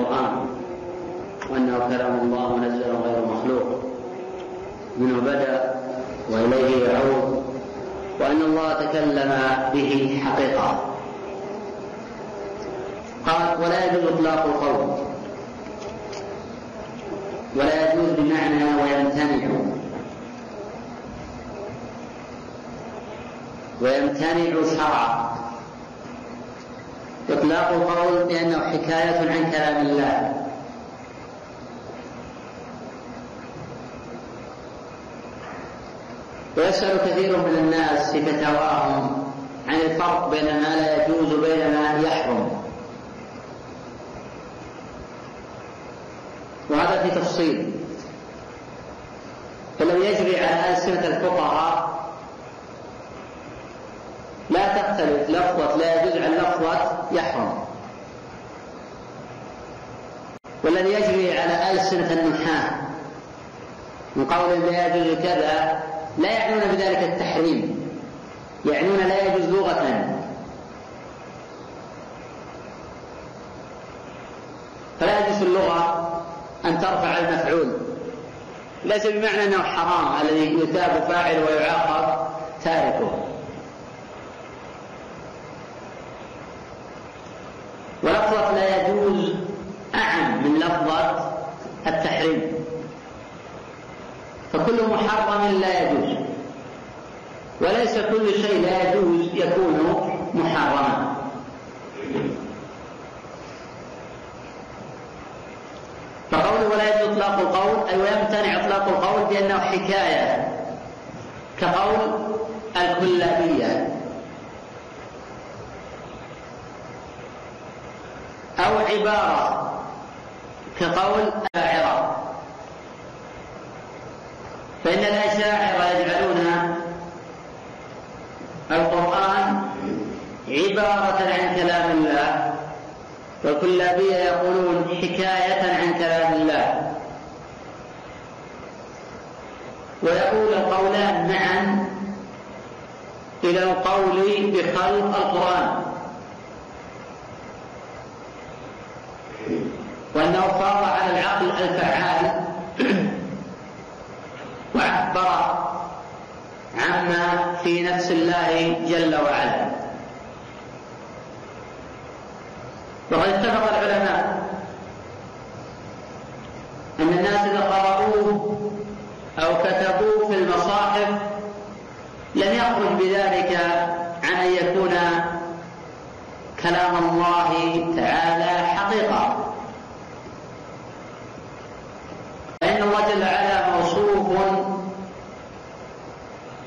القرآن وأنه كلام الله منزل غير مخلوق. منه بدأ وإليه يعود وأن الله تكلم به حقيقة. قال ولا يجوز إطلاق القول. ولا يجوز بمعنى ويمتنع. ويمتنع شرعا. إطلاق القول بأنه حكاية عن كلام الله. ويسأل كثير من الناس في فتاواهم عن الفرق بين ما لا يجوز وبين ما يحرم. وهذا في تفصيل. فلو يجري على ألسنة الفقهاء لا تختلف لفظة لا يجوز يحرم. والذي يجري على ألسنة النحاة من قول لا يجوز كذا لا يعنون بذلك التحريم. يعنون لا يجوز لغة. فلا يجوز اللغة أن ترفع المفعول. ليس بمعنى أنه حرام الذي يثاب فاعل ويعاقب تاركه. ولفظة لا يجوز أعم من لفظة التحريم. فكل محرم لا يجوز. وليس كل شيء لا يجوز يكون محرما. فقوله ولا يجوز إطلاق القول أي ويمتنع إطلاق القول بأنه حكاية كقول الكلابية. أو عبارة كقول الاشاعره فإن الأشاعرة يجعلون القرآن عبارة عن كلام الله والكلابية يقولون حكاية عن كلام الله. ويقول القولان معا إلى القول بخلق القرآن. وأنه فاض على العقل الفعال وعبر عما في نفس الله جل وعلا. وقد اتفق العلماء أن الناس إذا قرأوه أو كتبوه في المصاحف لم يخرج بذلك عن أن يكون كلام الله تعالى حقيقة. فإن الله جل وعلا موصوف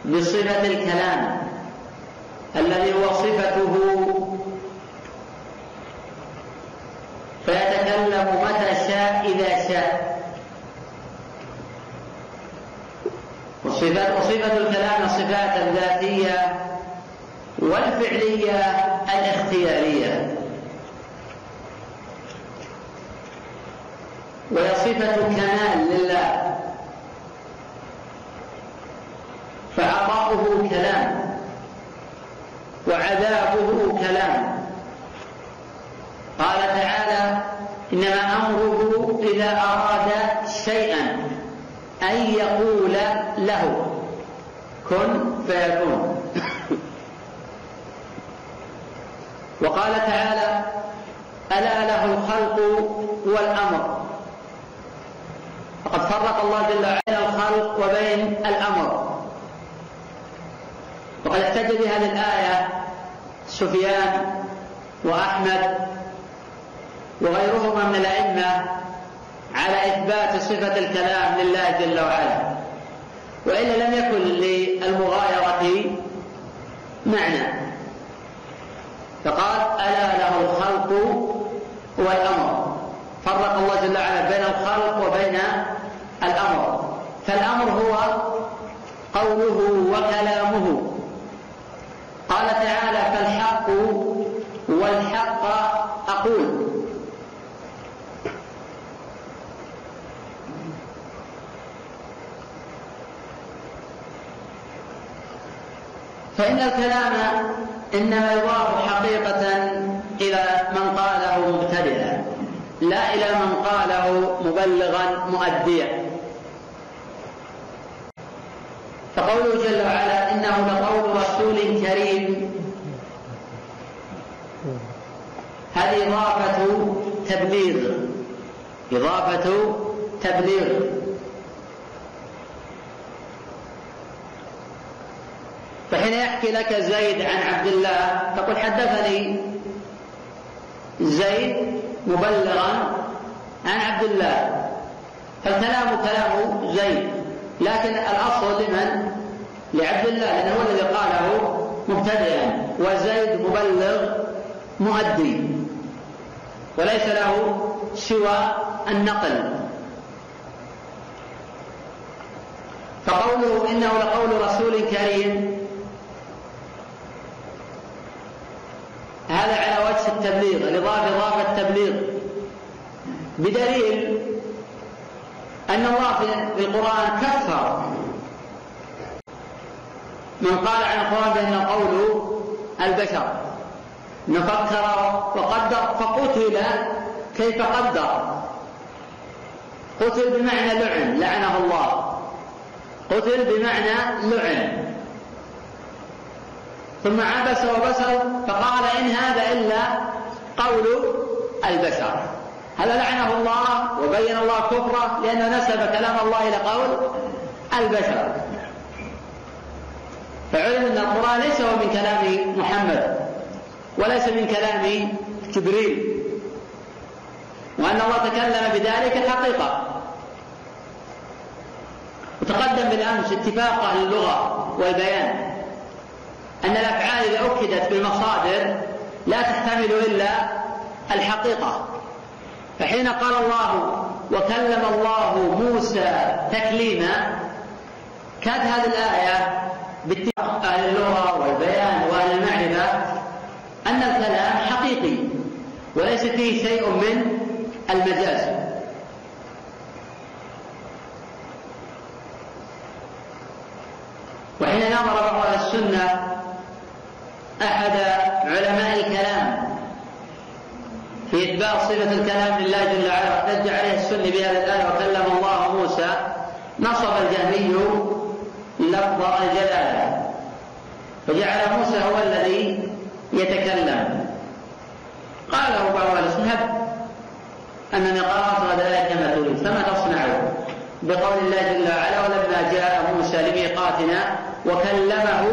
بصفة الكلام الذي هو صفته. فيتكلم متى شاء إذا شاء. وصفة الكلام الصفات الذاتية والفعلية الاختيارية. وهي صفة كمال لله. فعطاؤه كلام. وعذابه كلام. قال تعالى إنما أمره إذا أراد شيئا أن يقول له. كن فيكون. وقال تعالى ألا له الخلق والأمر. فقد فرق الله جل وعلا بين الخلق وبين الأمر. وقد احتج بهذه الايه سفيان وأحمد وغيرهما من الأئمة على إثبات صفة الكلام لله جل وعلا. وإلا لم يكن للمغايرة معنى. فقال ألا له الخلق والأمر. فرق الله جل وعلا بين الخلق وبين الأمر. فالأمر هو قوله وكلامه. قال تعالى فالحق والحق أقول. فإن الكلام إنما يضاف حقيقة إلى من قاله مبتدئا. لا إلى من قاله مبلغا مؤديا. فقوله جل وعلا إنه لقول رسول كريم. هذه إضافة تبليغ. إضافة تبليغ. فحين يحكي لك زيد عن عبد الله تقول حدثني زيد مبلغا عن عبد الله فالكلام كلام زيد لكن الأصل لمن؟ لعبد الله لأنه هو الذي قاله مبتدئا وزيد مبلغ مؤدي وليس له سوى النقل فقوله إنه لقول رسول كريم هذا على وجه التبليغ الإضافة إضافة التبليغ. بدليل أن الله في القرآن كثر من قال عن القرآن بأنه قول البشر. نفكر وقدر فقتل كيف قدر. قتل بمعنى لعن لعنه الله. قتل بمعنى لعن. ثم عبس وبسر فقال إن هذا إلا قول البشر. هذا لعنه الله وبين الله كفره لأنه نسب كلام الله إلى قول البشر. فعلم أن القرآن ليس هو من كلام محمد وليس من كلام جبريل. وأن الله تكلم بذلك حقيقة. وتقدم بالأمس اتفاق أهل اللغة والبيان. أن الأفعال إذا أكدت بالمصادر لا تحتمل إلا الحقيقة. فحين قال الله وكلم الله موسى تكليما كانت هذه الآية باتفاق أهل اللغة والبيان وأهل المعرفة أن الكلام حقيقي وليس فيه شيء من المجاز. وحين نظر بعض السنة أحد علماء الكلام في إثبات صفة الكلام لله جل وعلا. احتج عليه السني بهذه الآية وكلم الله موسى. نصب الجهمي لفظ الجلالة فجعل موسى هو الذي يتكلم. قاله بعض أهل السنة أنني قرأت هذا الآية كما تريد. فما تصنع؟ بقول الله جل وعلا ولما جاء موسى لميقاتنا وكلمه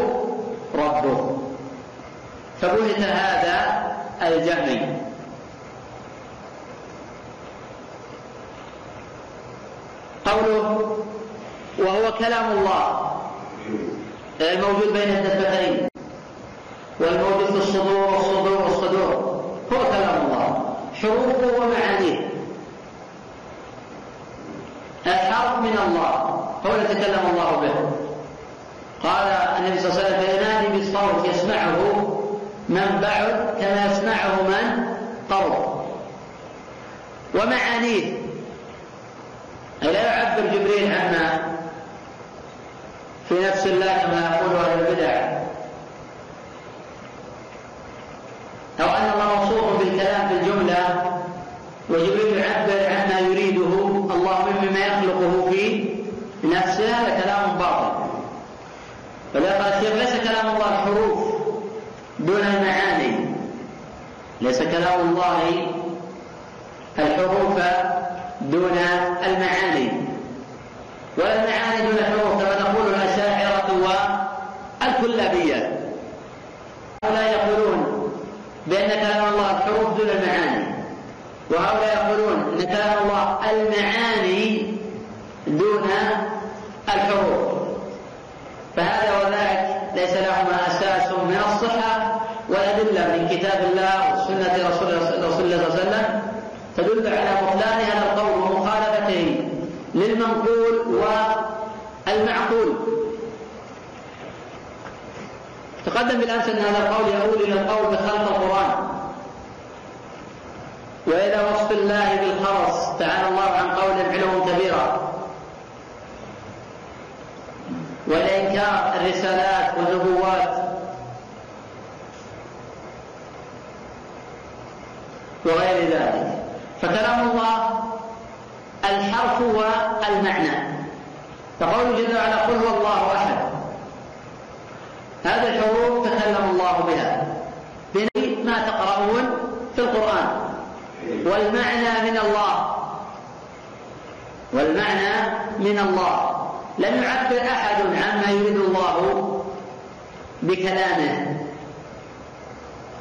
ربه. فبهت هذا الجهمي قوله وهو كلام الله. الموجود بين الدفتين والموجود في الصدور والصدور والصدور. هو كلام الله. حروفه ومعانيه الحرف من الله. هو الذي تكلم الله به. قال النبي صلى الله عليه وسلم فينادي بالصوت يسمعه من بعد كما يسمعه من؟ قرب. ومعانيه. أي لا يعبر جبريل عما في نفس الله كما يقول أهل البدع. أو أن الله موصوف بالكلام في الجملة وجبريل يعبر عما يريده الله مما يخلقه في نفسه هذا كلام باطل. الشيخ ليس كلام الله الحروف دون المعاني. ليس كلام الله الحروف دون المعاني. ولا المعاني دون الحروف كما تقول الأشاعرة والكلابية. هؤلاء يقولون بأن كلام الله الحروف دون المعاني. وهؤلاء يقولون أن كلام الله المعاني دون الحروف فهذا وذاك ليس لهما أساس من الصحة والأدلة كتاب الله وسنة رسول الله صلى الله عليه وسلم تدل على بطلان هذا القول ومخالفته للمنقول والمعقول. تقدم بالامس ان هذا القول يؤول إلى القول بخلق القرآن. وإلى وصف الله بالخرص تعالى الله عن قول علو كبيرا. وإلى إنكار الرسالات والنبوات. وغير ذلك. فكلام الله الحرف والمعنى. فقوله جل وعلا قل هو الله أحد. هذه الحروف تكلم الله بها. ما تقرؤون في القرآن. والمعنى من الله. والمعنى من الله. لم يعبر أحد عما يريد الله بكلامه.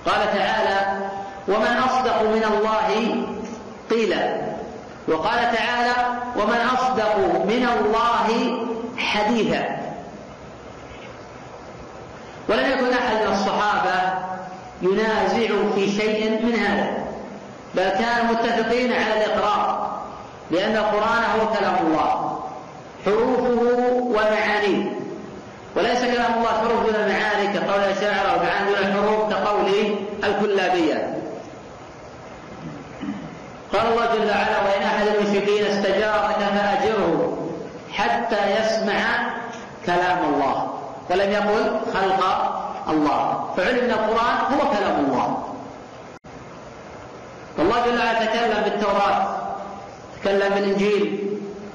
قال تعالى ومن أصدق من الله قيلا وقال تعالى ومن أصدق من الله حديثا. ولم يكن أحد من الصحابة ينازع في شيء من هذا بل كانوا متفقين على الإقرار بأن القرآن هو كلام الله حروفه ومعانيه. وليس كلام الله حروف دون المعاني كقول الشاعر ومعاني دون الحروف كقول الكلابية. قال الله جل وعلا وإن أحد المشركين استجارك فأجره حتى يسمع كلام الله. ولم يقل خلق الله. فعلم ان القرآن هو كلام الله. الله جل وعلا تكلم بالتوراة تكلم بالإنجيل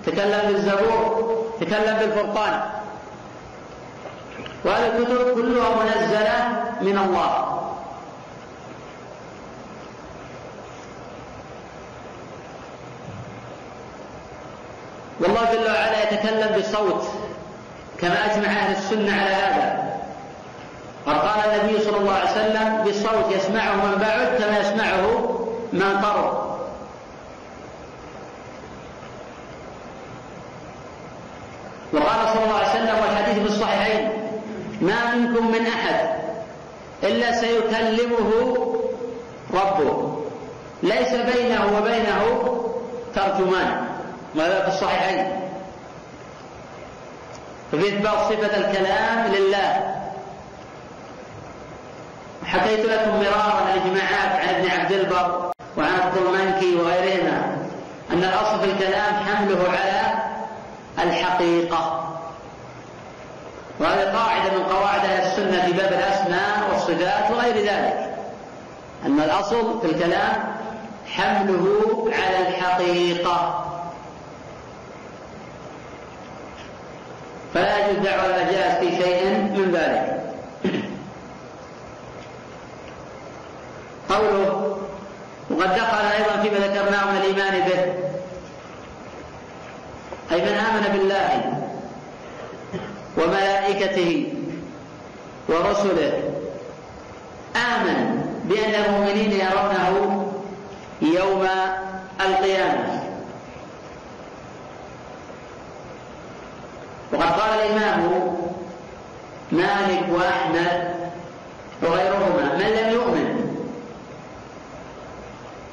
تكلم بالزبور تكلم بالفرقان. وهذه الكتب كلها منزلة من الله. والله جل وعلا يتكلم بصوت كما أجمع أهل السنة على هذا. قد قال النبي صلى الله عليه وسلم بالصوت يسمعه من بعد كما يسمعه من قرب. وقال صلى الله عليه وسلم والحديث في الصحيحين ما منكم من أحد إلا سيكلمه ربه. ليس بينه وبينه ترجمان. وهذا في الصحيحين؟ ففي إثبات صفة الكلام لله. حكيت لكم مرارا الاجماعات عن ابن عبد البر وعن الطلمنكي وغيرهما أن الأصل في الكلام حمله على الحقيقة. وهذه قاعدة من قواعد أهل السنة في باب الأسماء والصفات وغير ذلك. أن الأصل في الكلام حمله على الحقيقة. فلا يجوز دعوى المجاز في شيء من ذلك. قوله وقد دخل أيضا فيما ذكرناه من الإيمان به. أي من آمن بالله وملائكته ورسله. آمن بأن المؤمنين يرونه يوم القيامة. وقد قال الإمام مالك وأحمد وغيرهما من لم يؤمن؟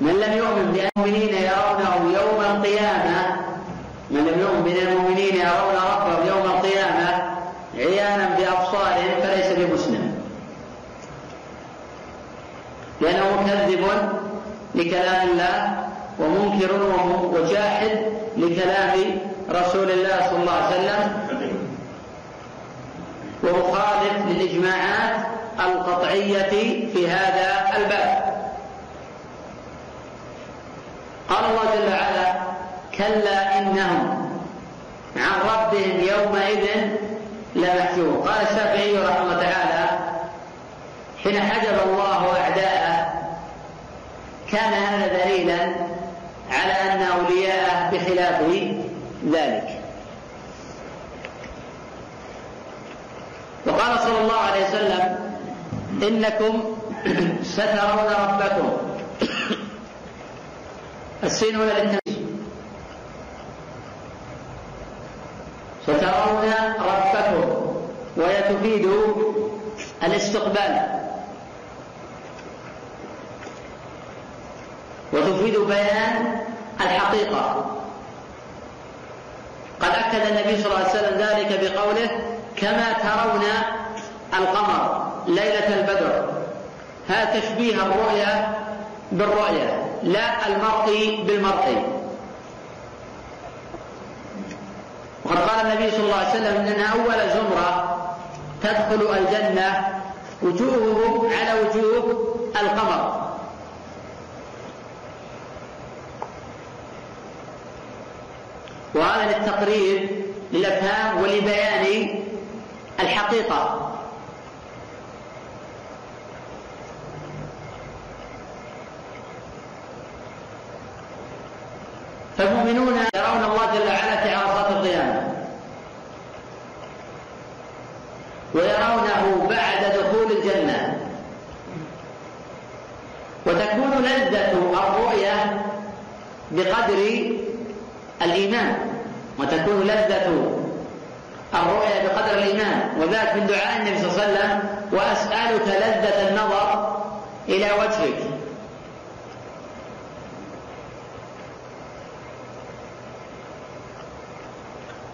من لم يؤمن بأن المؤمنين يرونه يوم القيامة؟ من لم يؤمن بأن المؤمنين يرون ربهم يوم القيامة عيانا بأبصارهم فليس بمسلم. لأنه مكذب لكلام الله ومنكر وجاحد لكلام رسول الله صلى الله عليه وسلم ومخالف للإجماعات القطعية في هذا الباب. قال الله جل وعلا كلا إنهم عن ربهم يومئذ لمحجوب قال الشافعي رحمه الله تعالى حين حجب الله أعداءه كان هذا دليلا على أن أولياءه بخلاف ذلك. وقال صلى الله عليه وسلم إنكم سترون ربكم. السين هنا للتمييز. سترون ربكم وهي تفيد الاستقبال. وتفيد بيان الحقيقة. قد أكد النبي صلى الله عليه وسلم ذلك بقوله كما ترون القمر ليلة البدر. هذا تشبيه الرؤيا بالرؤيا لا المرء بالمرء. وقد قال النبي صلى الله عليه وسلم ان أول زمرة تدخل الجنة وجوههم على وجوه القمر. وهذا للتقرير للأفهام ولبيان الحقيقة. فالمؤمنون يرون الله جل وعلا في عرصات القيامة. ويرونه بعد دخول الجنة. وتكون لذة الرؤية بقدر الإيمان وتكون لذة الرؤية بقدر الإيمان. وذلك من دعاء النبي صلى الله عليه وسلم وأسألك لذة النظر إلى وجهك.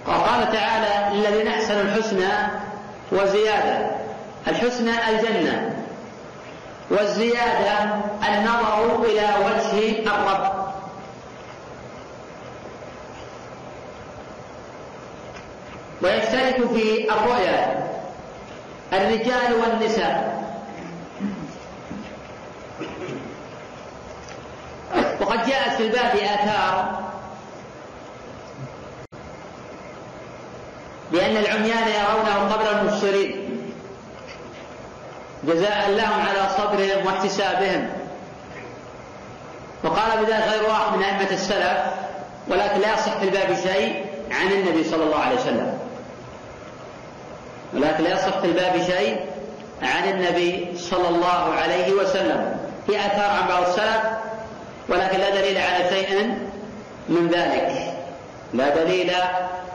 وقال تعالى للذين أحسنوا الحسنى وزيادة. الحسنى الجنة والزيادة النظر إلى وجه الرب. ويشترك في الرؤيا الرجال والنساء. وقد جاءت في الباب آثار بأن العميان يرونه قبل المبصرين جزاء لهم على صبرهم واحتسابهم. وقال بذلك غير واحد من أئمة السلف ولكن لا يصح في الباب شيء عن النبي صلى الله عليه وسلم. ولكن لا يصح في الباب شيء عن النبي صلى الله عليه وسلم. في آثار عن بعض السلف ولكن لا دليل على شيء من ذلك. لا دليل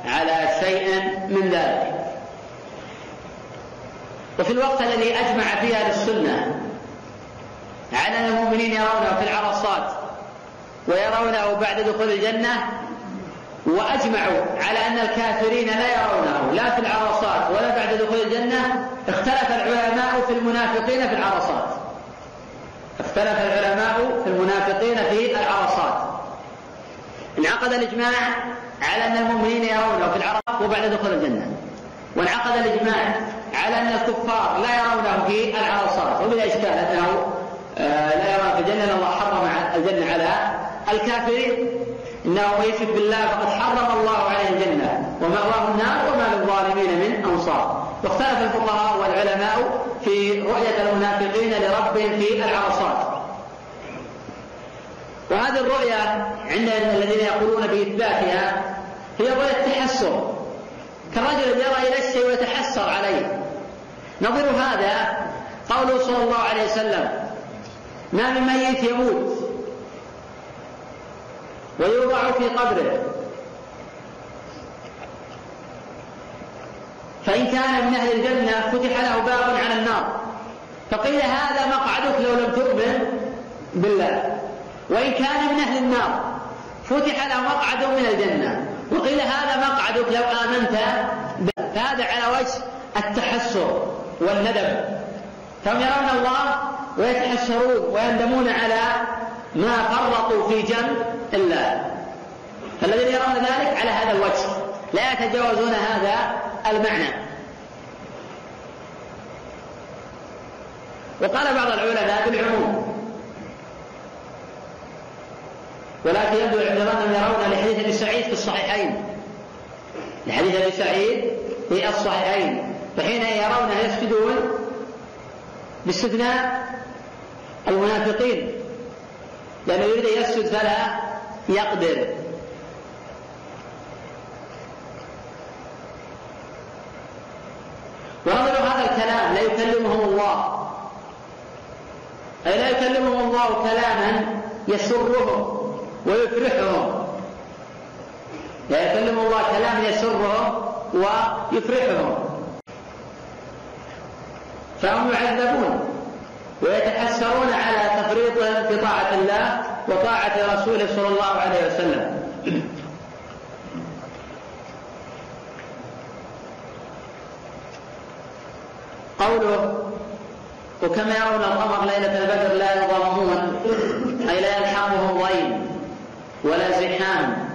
على شيء من ذلك. وفي الوقت الذي أجمع فيه أهل السنة على أن المؤمنين يرونه في العرصات ويرونه بعد دخول الجنة وأجمعوا على أن الكافرين لا يرونه لا في العرصات ولا بعد دخول الجنة اختلف العلماء في المنافقين في العرصات. اختلف العلماء في المنافقين في العرصات. انعقد الإجماع على أن المؤمنين يرونه في العرصات وبعد دخول الجنة. وانعقد الإجماع على أن الكفار لا يرونه في العرصات وبلا إشكال أنه آه، لا يرون في الجنة الله حرم الجنة على الكافرين. إنه من يشرك بالله فقد حرم الله عليه الجنة ومأواه النار وما للظالمين من أنصار. واختلف الفقهاء والعلماء في رؤية المنافقين لربهم في العرصات. وهذه الرؤيا عند الذين يقولون بإثباتها هي رؤية تحسر. كالرجل يرى إلى الشيء ويتحسر عليه. نظير هذا قوله صلى الله عليه وسلم ما من ميت يموت ويوضع في قبره. فإن كان من أهل الجنة فتح له باب على النار. فقيل هذا مقعدك لو لم تؤمن بالله. وإن كان من أهل النار فتح له مقعد من الجنة. وقيل هذا مقعدك لو آمنت فهذا على وجه التحسر والندم. فهم يرون الله ويتحسرون ويندمون على ما فرطوا في جنب الله. فالذين يرون ذلك على هذا الوجه. لا يتجاوزون هذا المعنى. وقال بعض العلماء بالعموم ولكن يبدو عند أنهم يرون لحديث أبي سعيد في الصحيحين. لحديث أبي سعيد في الصحيحين. فحين يرونه يسجدون باستثناء المنافقين. لأنه يريد أن يسجد فلا يقدر. ونظر هذا الكلام لا يكلمهم الله. أي لا يكلمهم الله كلاما يسرهم ويفرحهم لا يكلمهم الله كلاما يسرهم ويفرحهم فهم يعذبون. ويتحسرون على تفريطهم في طاعة الله وطاعة رسوله صلى الله عليه وسلم. قوله وكما يرون القمر ليلة البدر لا يظلمون أي لا يلحقهم ضيم ولا زحام.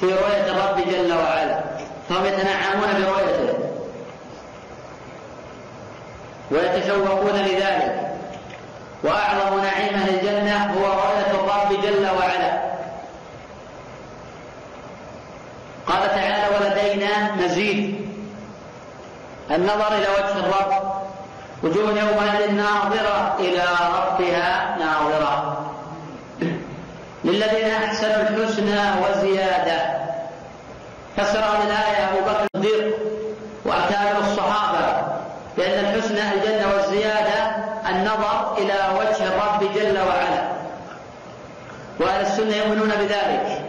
في رؤية الرب جل وعلا. فهم يتنعمون برؤيته. ويتشوقون لذلك. وأعظم نعيم أهل الجنة هو رؤية الرب جل وعلا. قال تعالى ولدينا مزيد. النظر إلى وجه الرب. وجوه يومئذ ناظرة إلى ربها ناظرة. للذين أحسنوا الحسنى وزيادة. فسر هذه الآية أبو بكر الصديق. لأن الحسنى الجنة والزيادة النظر إلى وجه الرب جل وعلا. وأهل السنة يؤمنون بذلك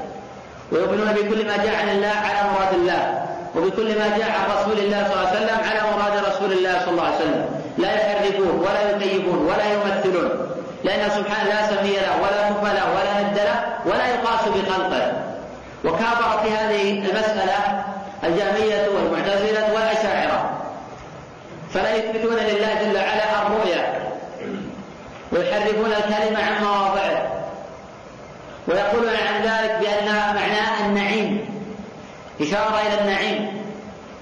ويؤمنون بكل ما جاء عن الله على مراد الله وبكل ما جاء عن رسول الله صلى الله عليه وسلم على مراد رسول الله صلى الله عليه وسلم. لا يحرفون ولا يكيفون ولا يمثلون. لأنه سبحانه لا سمي له ولا كف له ولا ند له ولا يقاس بخلقه. وكابر في هذه المسألة الجامية والمعتزلة فلا يثبتون لله جل وعلا الرؤيا. ويحرفون الكلمة عن مواضعه. ويقولون عن ذلك بأن معناه النعيم. إشارة إلى النعيم.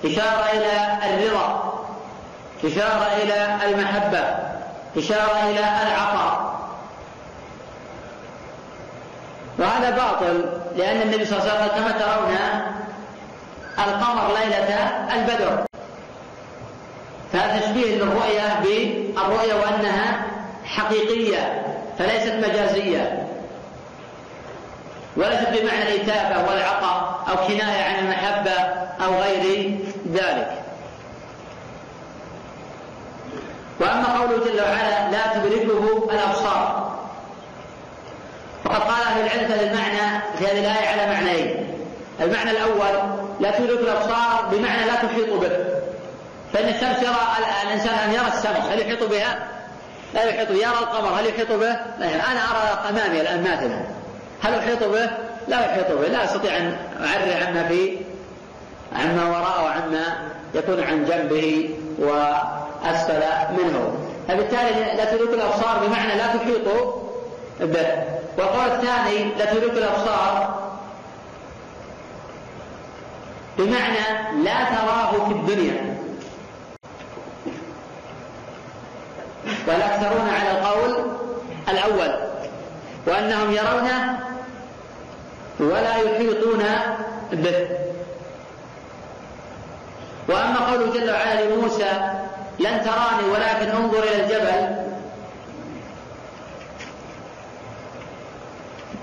إشارة إلى الرضا. إشارة إلى المحبة. إشارة إلى العطاء. وهذا باطل لأن النبي صلى الله عليه وسلم كما ترون القمر ليلة البدر. فهذا تشبيه للرؤية بالرؤية وأنها حقيقية فليست مجازية. وليست بمعنى الإتابة والعطاء أو كناية عن المحبة أو غير ذلك. وأما قوله جل وعلا لا تدركه الأبصار فقد قال أهل العلم هذا المعنى في هذه الآية على معنيين. المعنى الأول لا تدرك الأبصار بمعنى لا تحيط به. فإن الشمس يرى الإنسان أن يرى الشمس هل يحيط بها؟ لا يحيط يرى القمر هل يحيط به؟ لا أنا أرى أمامي الآن مثلا هل أحيط به؟ لا يحيط به لا أستطيع أن أعرف عما في عما وراءه وعما يكون عن جنبه وأسفل منه فبالتالي لا تدرك الأبصار بمعنى لا تحيط به والقول الثاني لا تدرك الأبصار بمعنى لا تراه في الدنيا والأكثرون على القول الأول وأنهم يرونه ولا يحيطون به؟ وأما قوله جل وعلا لموسى لن تراني ولكن انظر إلى الجبل.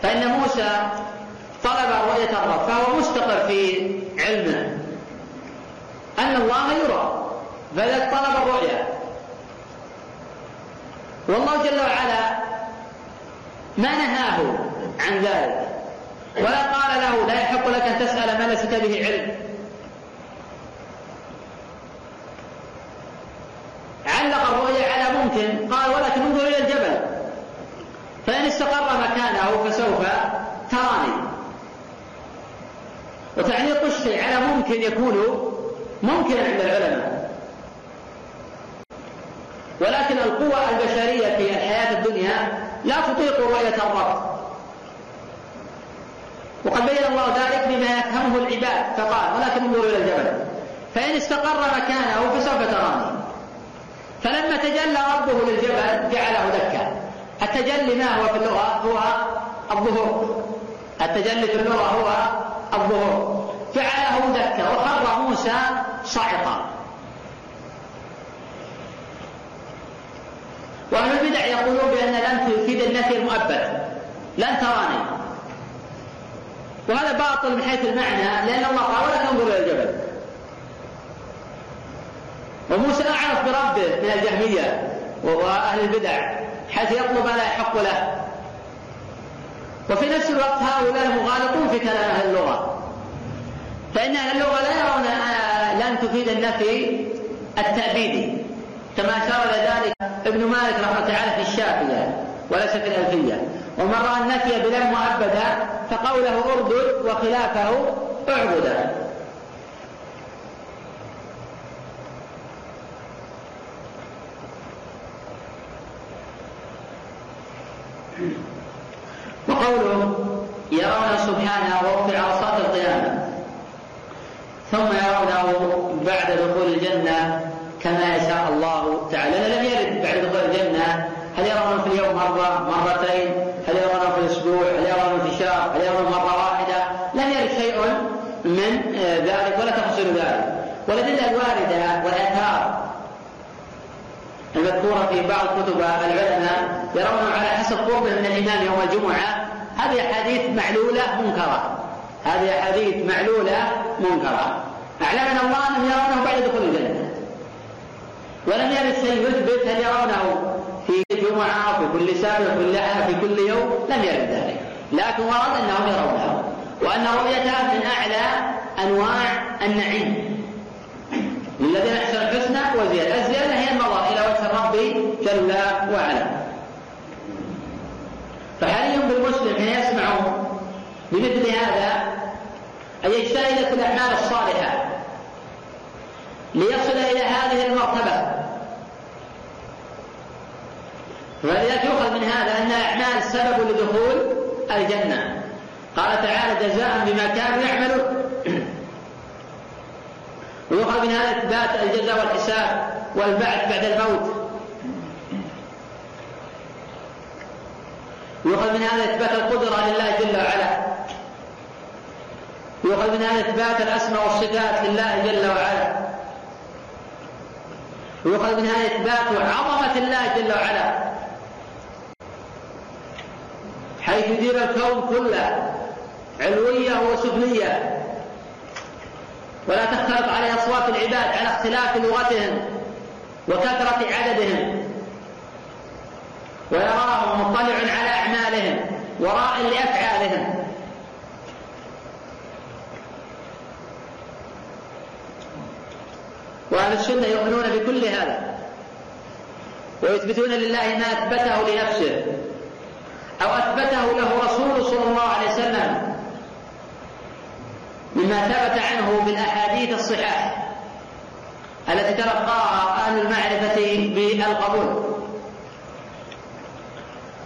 فإن موسى طلب رؤية الرب فهو مستقر في علمه. أن الله يرى فلذلك طلب الرؤية والله جل وعلا ما نهاه عن ذلك. ولا قال له لا يحق لك أن تسأل ما ليس به علم. علق الرؤيا على ممكن. قال ولكن انظر إلى الجبل. فإن استقر مكانه فسوف تراني. وتعليق الشيء على ممكن يكون ممكنا عند العلماء. ولكن القوى البشرية في الحياة الدنيا لا تطيق رؤية الرب. وقد بين الله ذلك بما يفهمه العباد فقال ولكن انظروا إلى الجبل. فإن استقر مكانه فسوف تراني. فلما تجلى ربه للجبل جعله دكا. التجلي ما هو في اللغة؟ هو الظهور. التجلي في اللغة هو الظهور. جعله دكا. وخر موسى صعقا. وأهل البدع يقولون بأن لن تفيد النفي المؤبد. لن تراني. وهذا باطل من حيث المعنى لأن الله قال ولا تنظر إلى الجبل. وموسى أعرف بربه من الجهمية وأهل البدع حيث يطلب ما لا يحق له. وفي نفس الوقت هؤلاء مغالطون في كلام أهل اللغة. فإن أهل اللغة لا يرون لن تفيد النفي التأبيدي. كما أشار إلى ذلك ابن مالك رحمه الله تعالى في الشافية وليس في الألفية. ومن رأى النفي بلا مؤبدا فقوله اردد وخلافه اعبدا وقوله يرون سبحانه في عرصات القيامة. ثم يرونه بعد دخول الجنة كما يشاء الله تعالى. لم يرد بعد دخول الجنة. هل يرونه في اليوم مرة؟ مرتين. هل يرونه في الأسبوع؟ هل يرونه في الشهر هل يرونه مرة واحدة؟ لم يرد شيء من ذلك ولا تفصيل ذلك. والأدلة الواردة والآثار المذكورة في بعض كتب العلماء يرونه على حسب قربه من الإمام يوم الجمعة هذه أحاديث معلولة منكرة. هذه أحاديث معلولة منكرة. أعلمنا الله أنهم يرونه بعد دخول الجنة. ولم يرد شيء يثبت هل يرونه في جمعة في كل سنة في كل في كل يوم لم يرد ذلك. لكن ورد أنهم يرونه. وأن رؤيته من أعلى أنواع النعيم. للذين أحسنوا الحسنى وزيادة الزيادة هي النظر إلى وجه الرب جل وعلا. فحري بالمسلم حين يسمع بمثل هذا أن يجتهد في الأعمال الصالحة. ليصل إلى هذه المرتبة. ولذلك يؤخذ من هذا أن الأعمال سبب لدخول الجنة. قال تعالى جزاء بما كانوا يعملون. ويؤخذ من هذا إثبات الجزاء والحساب والبعث بعد الموت. يؤخذ من هذا إثبات القدرة لله جل وعلا. يؤخذ من هذا إثبات الأسماء والصفات لله جل وعلا. ويؤخذ من هذا إثبات عظمة الله جل وعلا. حيث يدير الكون كله علوية وسفلية ولا تختلط عليه أصوات العباد على اختلاف لغتهم وكثرة عددهم. ويراهم مطلع على أعمالهم وراء لأفعالهم. وأهل السنة يؤمنون بكل هذا. ويثبتون لله ما أثبته لنفسه. أو أثبته له رسول صلى الله عليه وسلم. مما ثبت عنه بالأحاديث الصحاح التي تلقاها أهل المعرفة بالقبول.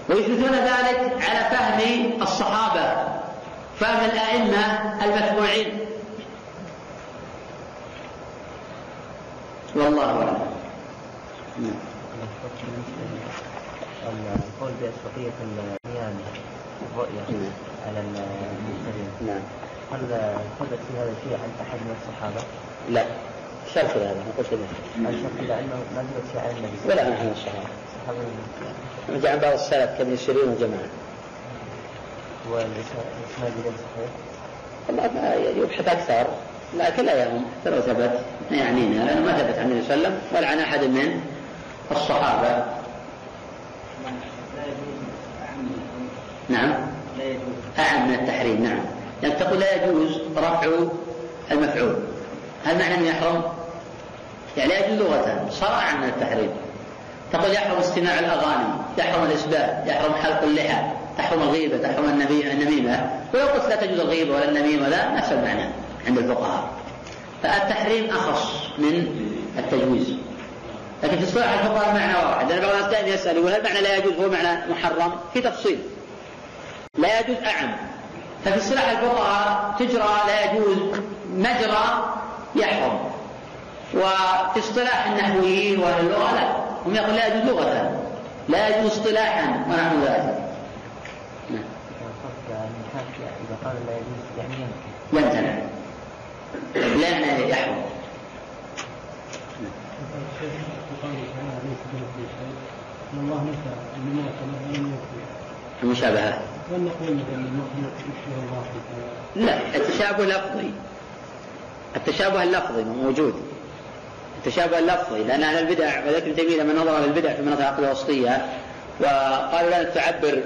ويثبتون ذلك على فهم الصحابة فهم الأئمة المتبوعين والله أعلم. القول بأسبقية القيام الرؤية على المرسلين. نعم. هل ثبت في هذا الشيء عن أحد من الصحابة؟ لا. شرط هذا ما قلت له هل شرط لأنه ما ثبت شيء عن النبي؟ ولا عن الصحابة. الصحابة. جاء عن بعض السلف كابن سيرين وجماعة. والإسناد غير صحيح؟ والله يبحث أكثر. لكن لا يهم. لو ثبت. ما يعنينا. لأنه ما ثبت عن النبي صلى الله عليه وسلم ولا عن أحد من الصحابة. نعم. أعم من التحريم. نعم. يعني تقول لا يجوز رفع المفعول. هل معنى أنه يحرم؟ يعني لا يجوز لغة. صار من التحريم. تقول يحرم استماع الأغاني يحرم الإسباب يحرم حلق اللحى تحرم الغيبة تحرم النميمة. قلت لا تجوز الغيبة ولا النميمة لا نفس المعنى. عند الفقهاء. فالتحريم أخص من التجويز. لكن في اصطلاح الفقهاء المعنى واحد. لأن بعض الناس دائما يسأل هل معنى لا يجوز هو معنى محرم؟ في تفصيل. لا يجوز أعم. ففي اصطلاح الفقهاء تجرى لا يجوز مجرى يحرم. وفي اصطلاح النحويين وأهل اللغة لا. هم يقول لا يجوز لغة. لا يجوز اصطلاحا ونحو ذلك نعم. إذا قال لا يجوز يعني يمتنع يمتنع لا يعني يحرم المشابهة. لا التشابه لفظي. التشابه اللفظي موجود. التشابه اللفظي لأن أهل البدع وذلك ابن تيمية لما نظر للبدع في مناطق العقل الوسطية وقالوا لا تعبر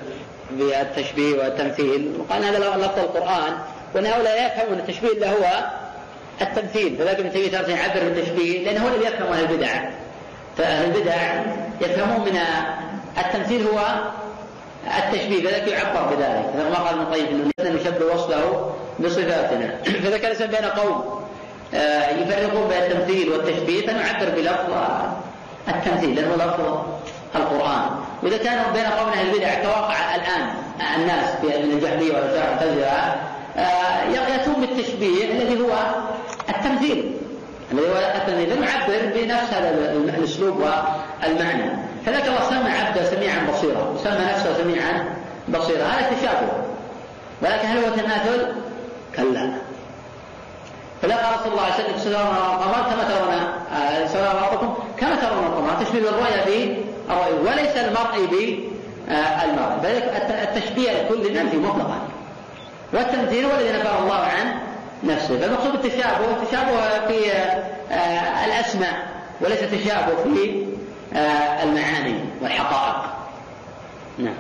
بالتشبيه والتمثيل. وقال هذا لفظ القرآن وأن هؤلاء يفهمون التشبيه إلا هو التمثيل فذلك ابن تيمية تارة يعبر بالتشبيه لأنه هو الذي يفهم أهل البدع. فأهل البدع يفهمون من التمثيل هو التشبيه فذلك يعبر بذلك. ما قال ابن القيم إنه نشبه وصفه بصفاتنا. فذكر الإنسان بين قوم آه، يفرقون بين التمثيل والتشبيه فنعبر بلفظ التمثيل لأنه لفظ القرآن. وإذا كان بين قوم أهل البدع كواقع الآن الناس من الجهمية والاشاعره والمعتزله ياتون بالتشبيه الذي هو التمثيل الذي هو التمثيل نعبر بنفس هذا الاسلوب والمعنى. فذلك الله سمى عبده سميعا بصيرا. وسمى نفسه سميعا بصيرا. هذا تشابه ولكن هل هو تماثل؟ كلا. قال صلى الله عليه وسلم القمر كما ترون آه، سواء ربكم كما ترون القمر. تشبيه الرؤيا في الرؤيا وليس المرء بالمرء بل التشبيه لكل منفي مطلقا. والتمثيل هو الذي نفاه الله عن نفسه. فالمقصود التشابه؟ التشابه في آه، الأسماء وليس تشابه في آه، المعاني والحقائق. نعم.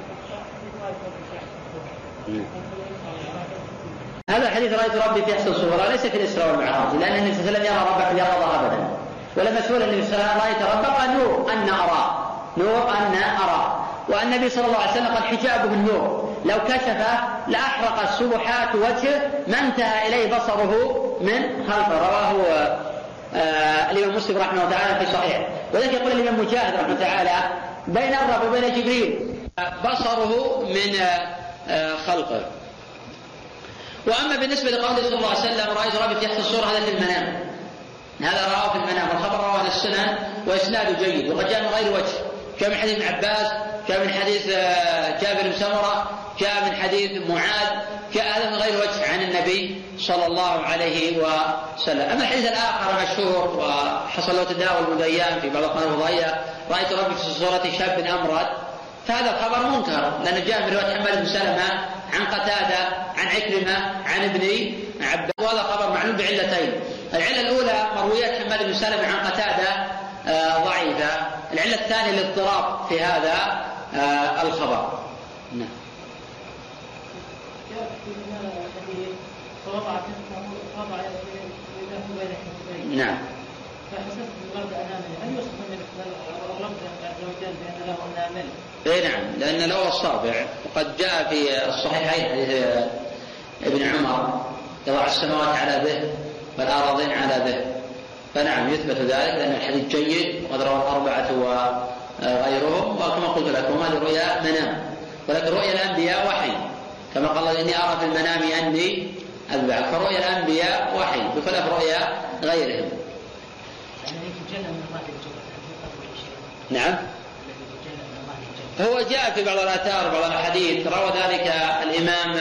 نعم. هذا حديث رأيت ربي في أحسن صورة ليس في الإسراء والمعراج لأن النبي صلى الله عليه وسلم يرى في اليقظه ابدا. ولما سئل النبي صلى الله عليه وسلم رايت ربه قال نور أن اراه نور أن اراه والنبي صلى الله عليه وسلم قال حجابه النور لو كشفه لأحرق سبحات وجهه ما انتهى إليه بصره من خلفه. رواه آه الإمام مسلم رحمه الله تعالى في صحيح. ولذلك يقول الإمام مجاهد رحمه الله تعالى بين الرب وبين جبريل بصره من آه خلقه. وأما بالنسبة لقوله صلى الله عليه وسلم رأيت ربي احسن الصورة هذا في المنام. هذا رواه في المنام. والخبر رواه السنن واسناده جيد وقد جاء من غير وجه من حديث ابن عباس جاء من حديث آه، جابر بن سمرة جاء من حديث معاذ جاء من غير وجه عن النبي صلى الله عليه وسلم. أما الحديث الآخر مشهور وحصل له تداول أيام في بعض القنوات الفضائية رأيت ربي في صورة شاب أمرد. فهذا الخبر منكر لأنه جاء من روايه حماد بن سلمة عن قتادة عن عكرمة عن ابن عباس وهذا خبر معلوم بعلتين. العلة الأولى مرويات حماد بن سلمة عن قتادة آه، ضعيفة. العلة الثانية الاضطراب في هذا الخبر. نعم. نعم. فحسبت الرد امامه هل يوصف النبي الرب عز وجل بان له انامل؟ اي نعم. لأن له اصابع وقد جاء في الصحيحين حديث ابن عمر يضع السماوات على به والارضين على به. فنعم يثبت ذلك لأن الحديث جيد وقد رواه الأربعة وغيرهم وكما قلت لكم هذه رؤيا منام. ولكن رؤيا الأنبياء وحي. كما قال الله إني أرى في المنام أني اذبحك فرؤيا الأنبياء وحي بخلاف رؤيا غيرهم. نعم. هو جاء في بعض الآثار بعض الأحاديث روى ذلك الإمام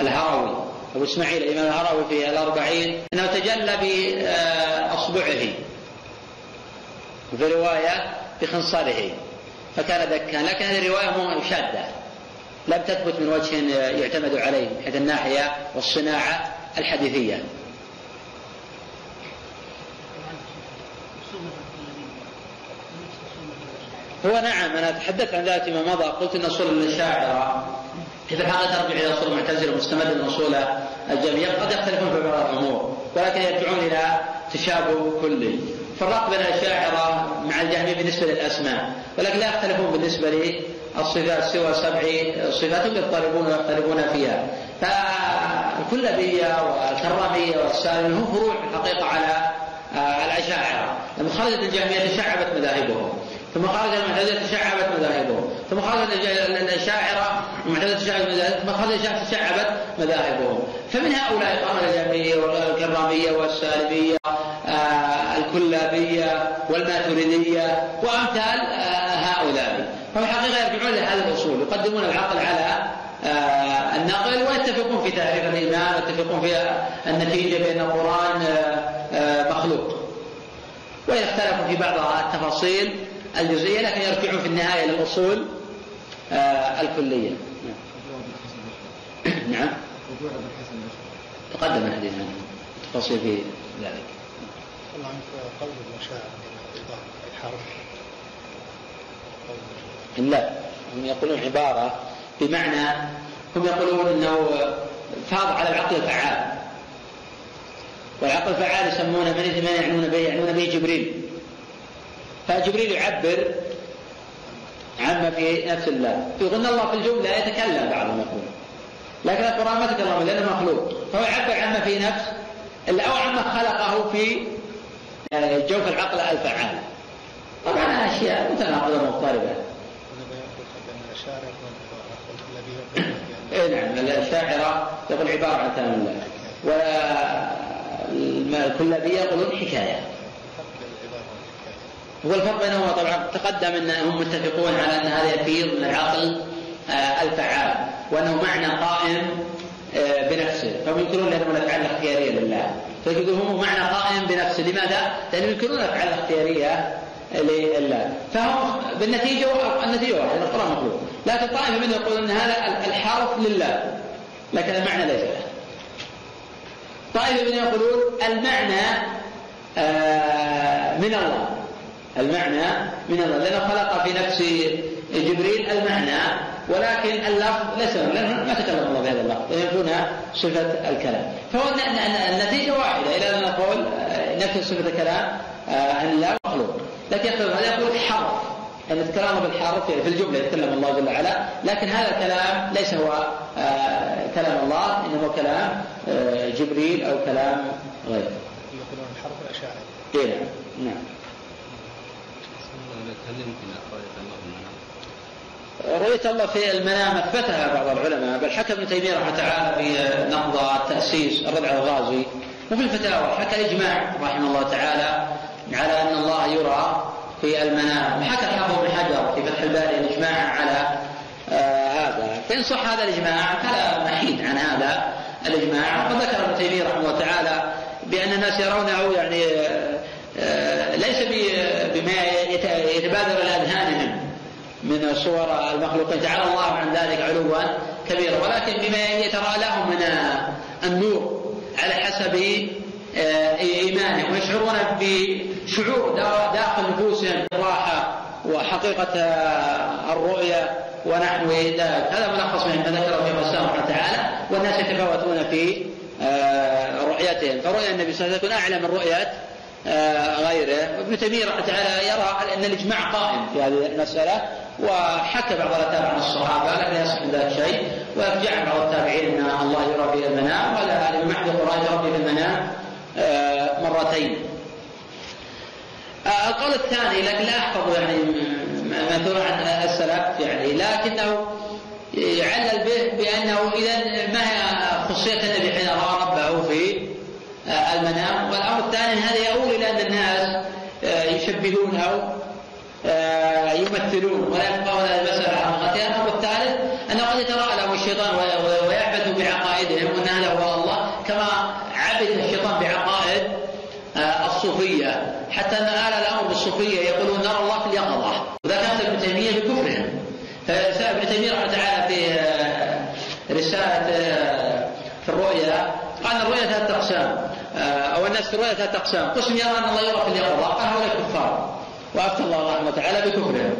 الهروي. أبو إسماعيل الإمام الهروي في الأربعين أنه تجلى بأصبعه. وفي رواية بخنصره فكان دكا لكن هذه الرواية شاذة لم تثبت من وجه يعتمد عليه من حيث الناحية والصناعة الحديثية. هو نعم أنا تحدثت عن ذلك فيما مضى. قلت إن أصول الاشاعره في الحقيقة ترجع إلى أصول المعتزله مستمده من اصول الجميع قد يختلفون في بعض الأمور ولكن يرجعون إلى تشابه كلي. فرق بين الأشاعرة مع الجهمية بالنسبة للأسماء ولكن لا يختلفون بالنسبة للصفات سوى سبع صفات يضطربون ويختلفون فيها. فالكلابية والكرامية والسالميه هم فروع في الحقيقة على الأشاعرة. لما خرجت الجهمية تشعبت مذاهبهم. ثم خرج المعتزلة تشعبت مذاهبهم. ثم خرج الأشاعرة المعتزلة تشعبت مذاهبهم. ثم خرج الأشاعرة تشعبت مذاهبهم. فمن هؤلاء قام الجهمية والكرامية والسالبية الكلابية والماتريدية وأمثال آه هؤلاء. ففي الحقيقة يرجعون لهذه الأصول يقدمون العقل على آه النقل ويتفقون في تعريف الإيمان ويتفقون في النتيجة بأن القرآن آه، مخلوق. وإن اختلفوا في بعض التفاصيل الجزئية لكن يرجعون في النهاية للأصول الكلية. نعم. تقدم الحديث. عنه تفاصيل في ذلك. قول المشاعر الحرف. لا هم يقولون عبارة بمعنى هم يقولون إنه فاض على العقل الفعال. والعقل الفعال يسمونه من يعنون به يعنون به جبريل. فجبريل يعبر عما في نفس الله. يقول الله في الجملة يتكلم بعضهم يقول لكن القرآن ما تكلم لأنه مخلوق. فهو يعبر عما في نفس أو عما خلقه في جوف العقل الفعال. طبعا أشياء متناقضة مضطربة اي نعم الشاعرة يقول عبارة عن كلام والكلابية يقولون حكاية. هو الفرق بينهما طبعا. تقدم انهم متفقون على أن هذا يفيض من العقل آه، الفعال وأنه معنى قائم آه، بنفسه. فهم ينكرون لأنه من الأفعال الاختيارية لله. فيقول هم معنى قائم بنفسه. لماذا؟ لأنهم ينكرون الأفعال الاختيارية لله. فهم بالنتيجة النتيجة واحدة القرآن مخلوق لكن طائفة منهم يقولون أن هذا الحرف لله. لكن المعنى ليس له. طائفة منهم يقولون المعنى آه، من الله. المعنى من الله. لأنه خلق في نفس جبريل المعنى. ولكن اللفظ ليس لأنه ما تكلم الله بهذا اللفظ ينفون صفة الكلام. فهو النتيجة واحدة إلى أن نقول آه، نفي صفة الكلام آه، عن الله مخلوق لكن هذا يقول حرف. أن الكلام بالحرف في الجملة يتكلم الله جل وعلا لكن هذا الكلام ليس هو كلام الله إنما هو كلام جبريل أو كلام غيره. يقولون الحرف الأشاعرة. إيه نعم. نعم رؤية الله في المنام أثبتها بعض العلماء بل حكى ابن تيمية رحمة تعالى في نقض التأسيس الردع الغازي. وفي الفتاوى حكى الإجماع رحمه الله تعالى على أن الله يرى في المنام حكى الحافظ بن حجر في فتح الباري الإجماع على آه هذا. فإن صح هذا الإجماع فلا محيد عن هذا الإجماع. وقد ذكر ابن تيمية رحمه الله تعالى بأن الناس يرونه يعني آه، ليس بما يتبادر إلى من صور المخلوقين. تعالى الله عن ذلك علوا كبيرا ولكن بما يترى لهم من النور على حسب آه، إيمانهم ويشعرون بشعور داخل نفوسهم راحة وحقيقة آه، الرؤية ونحو ذلك. هذا ملخص مما ذكره في سبحانه وتعالى والناس يتفاوتون في آه، رؤيتهم. فرؤيا النبي صلى الله عليه وسلم أعلى من رؤية آه، غيره. ابن تيمية رحمه تعالى يرى أن الإجماع قائم في هذه المسألة. وحكى بعض الآثار عن الصحابة لكن يصح من ذلك شيء. ويرجع بعض التابعين أن الله يرى في المنام ولا الإمام أحمد رأيت ربي في المنام آه، مرتين. القول الثاني لكن لا أحفظ يعني مثلا عن السلف يعني لكنه يعلل به بأنه إذا ما هي خصية النبي حين رأى ربه في آه، المنام. والأمر الثاني هذا يؤول إلى أن الناس آه، يشبهون أو آه، يمثلون ولا يبقون المسألة حقيقتها الأمر الثالث أنه قد يتراءى لهم الشيطان ويعبث بعقائدهم. وأن هذا هو الله كما عبث الشيطان بعقائد الصوفية. حتى أن آل الأمر بالصوفية يقولون نرى الله في اليقظة. وذا كان ابن تيمية بكفرهم. فابن تيمية رحمه تعالى في رسالة في الرؤيا. قال الرؤيا ثلاثة أقسام. آه، أو الناس في الرؤيا ثلاثة أقسام. قسم يرى أن الله يرى في اليقظة. قال هؤلاء كفار وأفتى الله رحمة وتعالى بكفرهم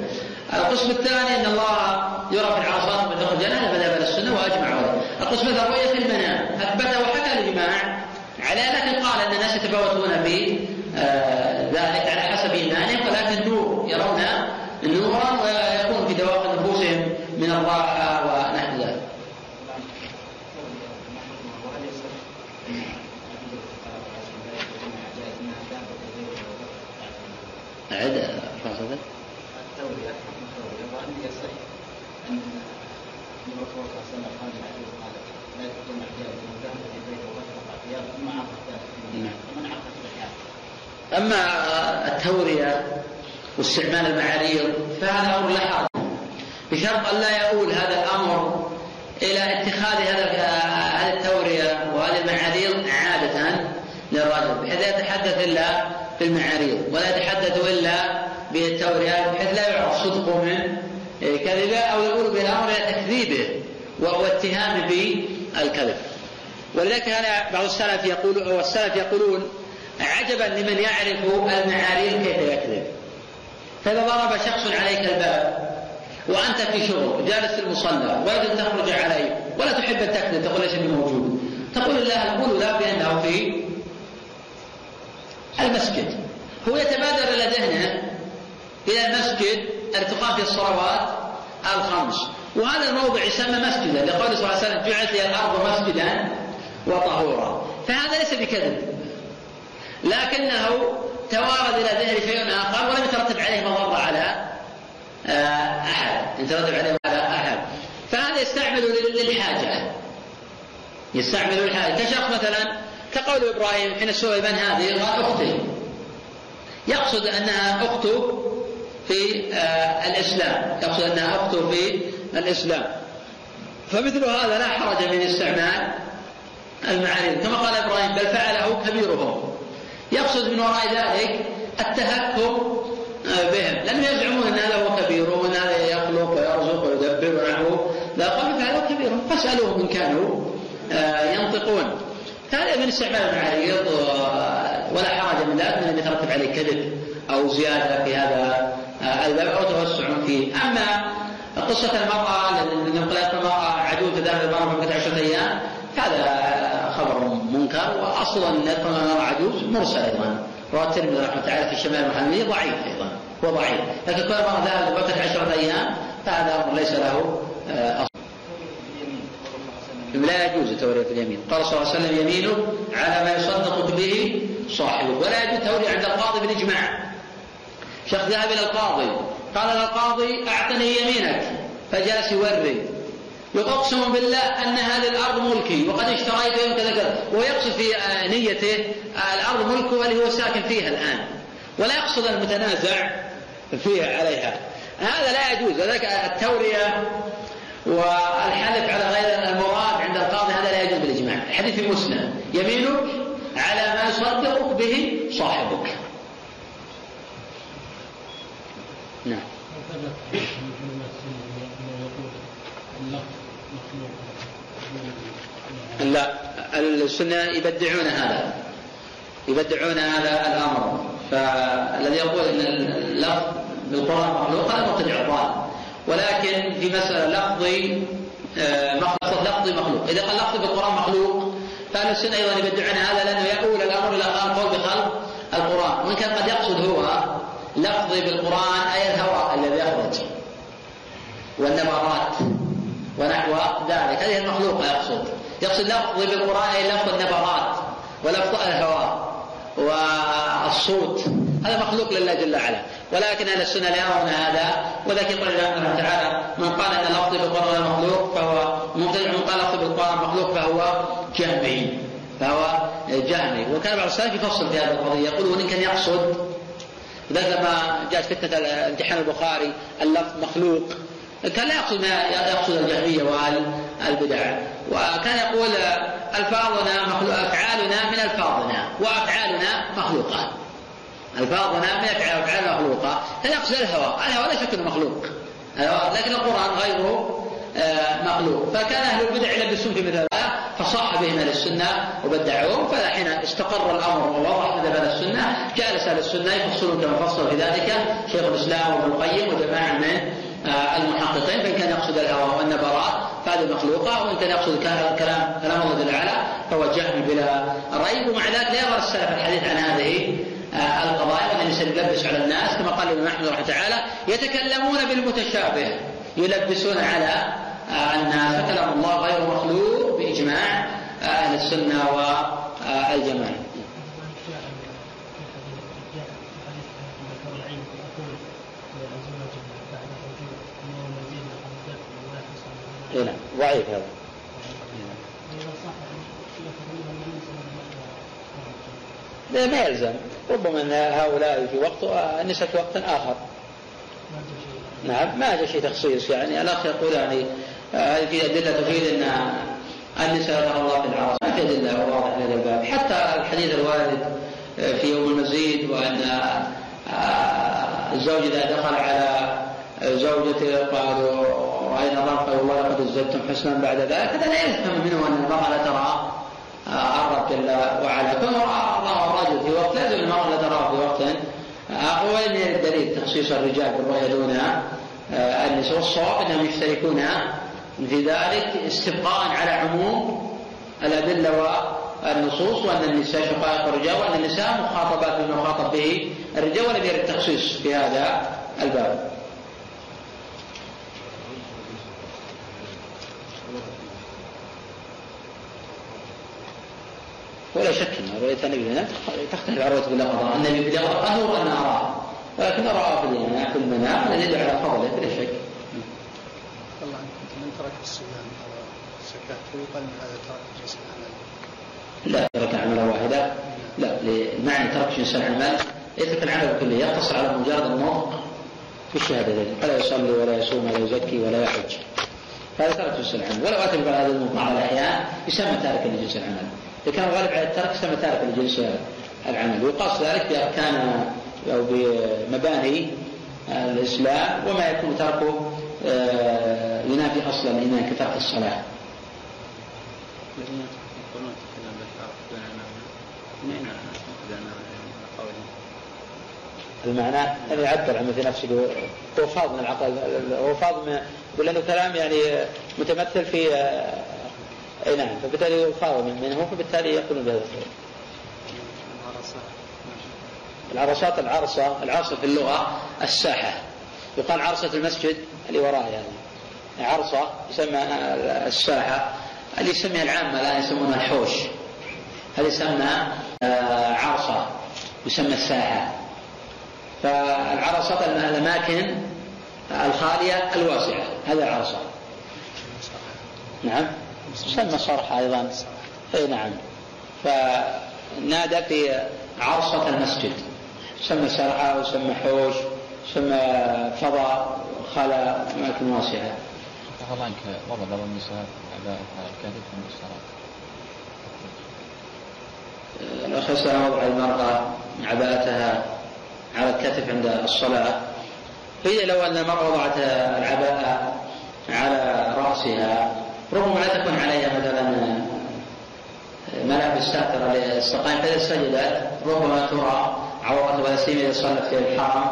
القسم الثاني أن الله يرى في العرصات من دخل الجنة هذا مذهب السنة وأجمع عليه. القسم الثالث رؤية المنام. أثبته وحكى الإجماع على لكن قال أن الناس يتفاوتون في آه، ذلك على حسب إيمانهم ولكن النور يرون نورا ويكون في دواخل نفوسهم من الراحة ونحو ذلك أعد فاصلة وأن يصح أن الرسول صلى الله عليه وسلم قال قال لا في عقد ومن أما التورية واستعمال المعاريض فهذا أمر لا حرج. بشرط أن لا يؤول هذا الأمر إلى اتخاذ هذا هذه التورية وهذه المعاريض عادة للرجل. بحيث يتحدث إلا بالمعاريض ولا يتحدث إلا بالتورية بحيث لا يعرف صدقه من كذبه أو يقول بالأمر إلى تكذيبه واتهامه بالكذب. ولذلك كان بعض السلف يقول والسلف يقولون عجبا لمن يعرف المعاريض كيف يكذب. فإذا ضرب شخص عليك الباب وأنت في شغل جالس في المصلى ويجب أن تخرج عليه ولا تحب أن تكذب تقول ليس بموجود تقول الله قول له بأنه في المسجد. هو يتبادر إلى ذهنه إلى المسجد التي تقام فيه الصلوات الخمس. وهذا الموضع يسمى مسجدا لقول صلى الله عليه وسلم جعلت الأرض مسجدا وطهورا. فهذا ليس بكذب. لكنه توارد إلى ذهن شيء آخر ولم يترتب عليه مضرة على آه، أحد. يترتب عليه على أحد. فهذا يستعمل للحاجة. يستعمل للحاجة. كشخص مثلا كقول إبراهيم حين سئل من هذه قال أختي. يقصد أنها أخته في آه، الإسلام. يقصد أنها أخته في الإسلام. فمثل هذا لا حرج من استعمال المعارض. كما قال إبراهيم بل فعله كبيرهم. يقصد من وراء ذلك التهكم آه، بهم. لم يزعمون أن هذا هو كبيرهم وأن هذا يخلق ويرزق ويدبر ونحو. لا قال فعله كبيرهم فاسالوهم إن كانوا آه، ينطقون. هذا من استعمال المعارض ولا حرج من ذلك من أن يترتب عليه كذب أو زيادة في هذا آه، الباب أو توسع فيه. أما قصة المرأة لأن انقلبت المرأة عدو تدافع المرأة في عشرة أيام هذا خبر منكر وأصلا أن المرأة عجوز مرسل أيضا. رواه الترمذي رحمة الله تعالى في الشمال المحمدية ضعيف أيضا هو ضعيف. لكن كل مرة ذهب لمدة عشرة أيام فهذا أمر ليس له آه، أصل. لا يجوز التورية في اليمين. قال صلى الله عليه وسلم يمينه على ما يصدق به صاحبه ولا يجوز التورية عند القاضي بالإجماع. شخص ذهب إلى القاضي قال للقاضي أعطني يمينك. فجالس يوري. يقسم بالله أن هذه الأرض ملكي وقد اشتريت يوم كذا كذا. ويقصد في نيته الأرض ملكه اللي هو ساكن فيها الآن. ولا يقصد المتنازع فيها عليها. هذا لا يجوز. ذلك التورية والحلف على غير المراد عند القاضي هذا لا يجوز بالإجماع. الحديث في مسلم. يمينك على ما يصدقك به صاحبك. نعم. لا السنة يبدعون هذا. يبدعون هذا الأمر. فالذي يقول أن اللفظ بالقرآن مخلوق هذا مرتجع الضال ولكن في مسألة لفظي آه، لفظي مخلوق. إذا قال لفظي بالقرآن مخلوق فأهل السنة أيضا يبدعون هذا لأنه يقول الأمر إلى قول بخلق القرآن. وإن كان قد يقصد هو لفظي بالقرآن أي الهواء الذي يخرج والنبرات ونحو ذلك. هذه المخلوقة يقصد. يقصد لفظي بالقرآن أي لفظ النبرات ولفظ الهواء والصوت. هذا مخلوق لله جل وعلا. ولكن أهل السنة لا يرون هذا وذلك يقول الله تعالى من قال إن لفظي بالقران مخلوق فهو مبتدع من قال لفظي بالقران مخلوق فهو جهمي فهو جهمي. وكان بعض السلف يفصل في هذه القضية يقول وان كان يقصد لذلك لما جاءت فتنة امتحان البخاري اللفظ مخلوق. كان لا يقصد ما يقصد الجهمية والبدع. وكان يقول ألفاظنا مخلوق أفعالنا من ألفاظنا وأفعالنا مخلوقة ألفاظنا من أفعال أفعال مخلوقة كان يقصد الهوى. الهوى شك أنه مخلوق. لكن القرآن غيره آه، مخلوق. فكان أهل البدع يلبسون في مثل هذا فصح بهم أهل السنة وبدعوهم فحين استقر الأمر ووضح مذهب أهل السنة جالس أهل السنة يفصلون كما فصل في ذلك شيخ الإسلام وابن القيم وجماعة من آه، المحققين فإن كان يقصد الهوى والنبرات فهذه مخلوقة وإن كان يقصد كلام كلام الله جل وعلا فهو جهل بلا ريب. ومع ذلك لا يظهر السلف الحديث عن هذه القضايا وان الانسان يلبس على الناس كما قال الإمام أحمد رحمه تعالى يتكلمون بالمتشابه يلبسون على الناس فكلام الله غير مخلوق بإجماع أهل السنة والجماعة إيه نعم. ضعيف هذا. لا ما يلزم. ربما أن هؤلاء في وقت في وقت آخر. نعم ما هذا شيء تخصيص يعني. الأخ يقول يعني هذه في أدلة تفيد أن النساء يرى الله في العرس. ما في أدلة واضحة الباب. حتى الحديث الوارد في يوم المزيد وأن آه، الزوج إذا دخل على زوجته قالوا رأينا ضرقا والله لقد ازددتم حسنا بعد ذلك. هذا لا يفهم منه أن المرأة لا ترى آه، الرب جل وعلا كما رأى الله الرجل في وقت لازم المرأة لا تراه في وقت الدليل تخصيص الرجال بالرؤية دون آه، النساء والصواب أنهم يشتركون في ذلك استبقاء على عموم الأدلة والنصوص وأن النساء شقائق الرجال وأن النساء مخاطبات بما يخاطب به الرجال ولم يرد التخصيص في هذا الباب. ولا شك إن رؤيه النبي تختلف عن رؤيه الله النبي في اليقظه نور أن أراه. ولكن اراه في المنام الذي يدل على فضله بلا شك ترك الصيام الزكاه فيقال هذا ترك جنس العمل لا ترك عملا واحدا لا لمعنى ترك جنس العمل يترك العمل كله يقتصر على مجرد النطق في الشهادتين فلا يصلي ولا يصوم ولا يزكي ولا يحج. فهذا ترك جنس العمل. ولو أتى بقول هذا بعض الأحيان يسمى تاركا لجنس العمل. إذا كان الغالب على الترك يسمى تاركا لجنس العمل. ويقاس ذلك بأركان أو بمباني الإسلام وما يكون تركه آه، ينافي أصلا الإيمان كترك الصلاة المعنى أن يعبر عن في نفسه هو فاض من العقل هو فاض من يقول انه كلام يعني متمثل في آه، أي نعم فبالتالي يخاض منه فبالتالي يقول بهذا القول. العرصات العرصة العرصة في اللغة الساحة. يقال عرصة المسجد اللي وراء يعني. عرصة يسمى الساحة. اللي يسميها العامة الآن يسمونها الحوش. هذه يسمى آه، عرصة يسمى الساحة. فالعرصة الأماكن الخالية الواسعة. هذا العرصة. نعم. يسمى صرحة أيضا. أي نعم. فنادى في عرصة المسجد. سمى سرعة وسمى حوش سمى فضاء خلا أماكن واسعة الله عنك وضع بعض النساء عباءة الكاتب في الصلاة الأخ وضع المرأة عباءتها على الكتف عند الصلاة. هي لو أن المرأة وضعت العباءة على رأسها ربما لا تكون عليها مثلا ملابس ساترة للسقائم فإذا سجدت ربما ترى عورته ولا سيما إذا صلت في الحرم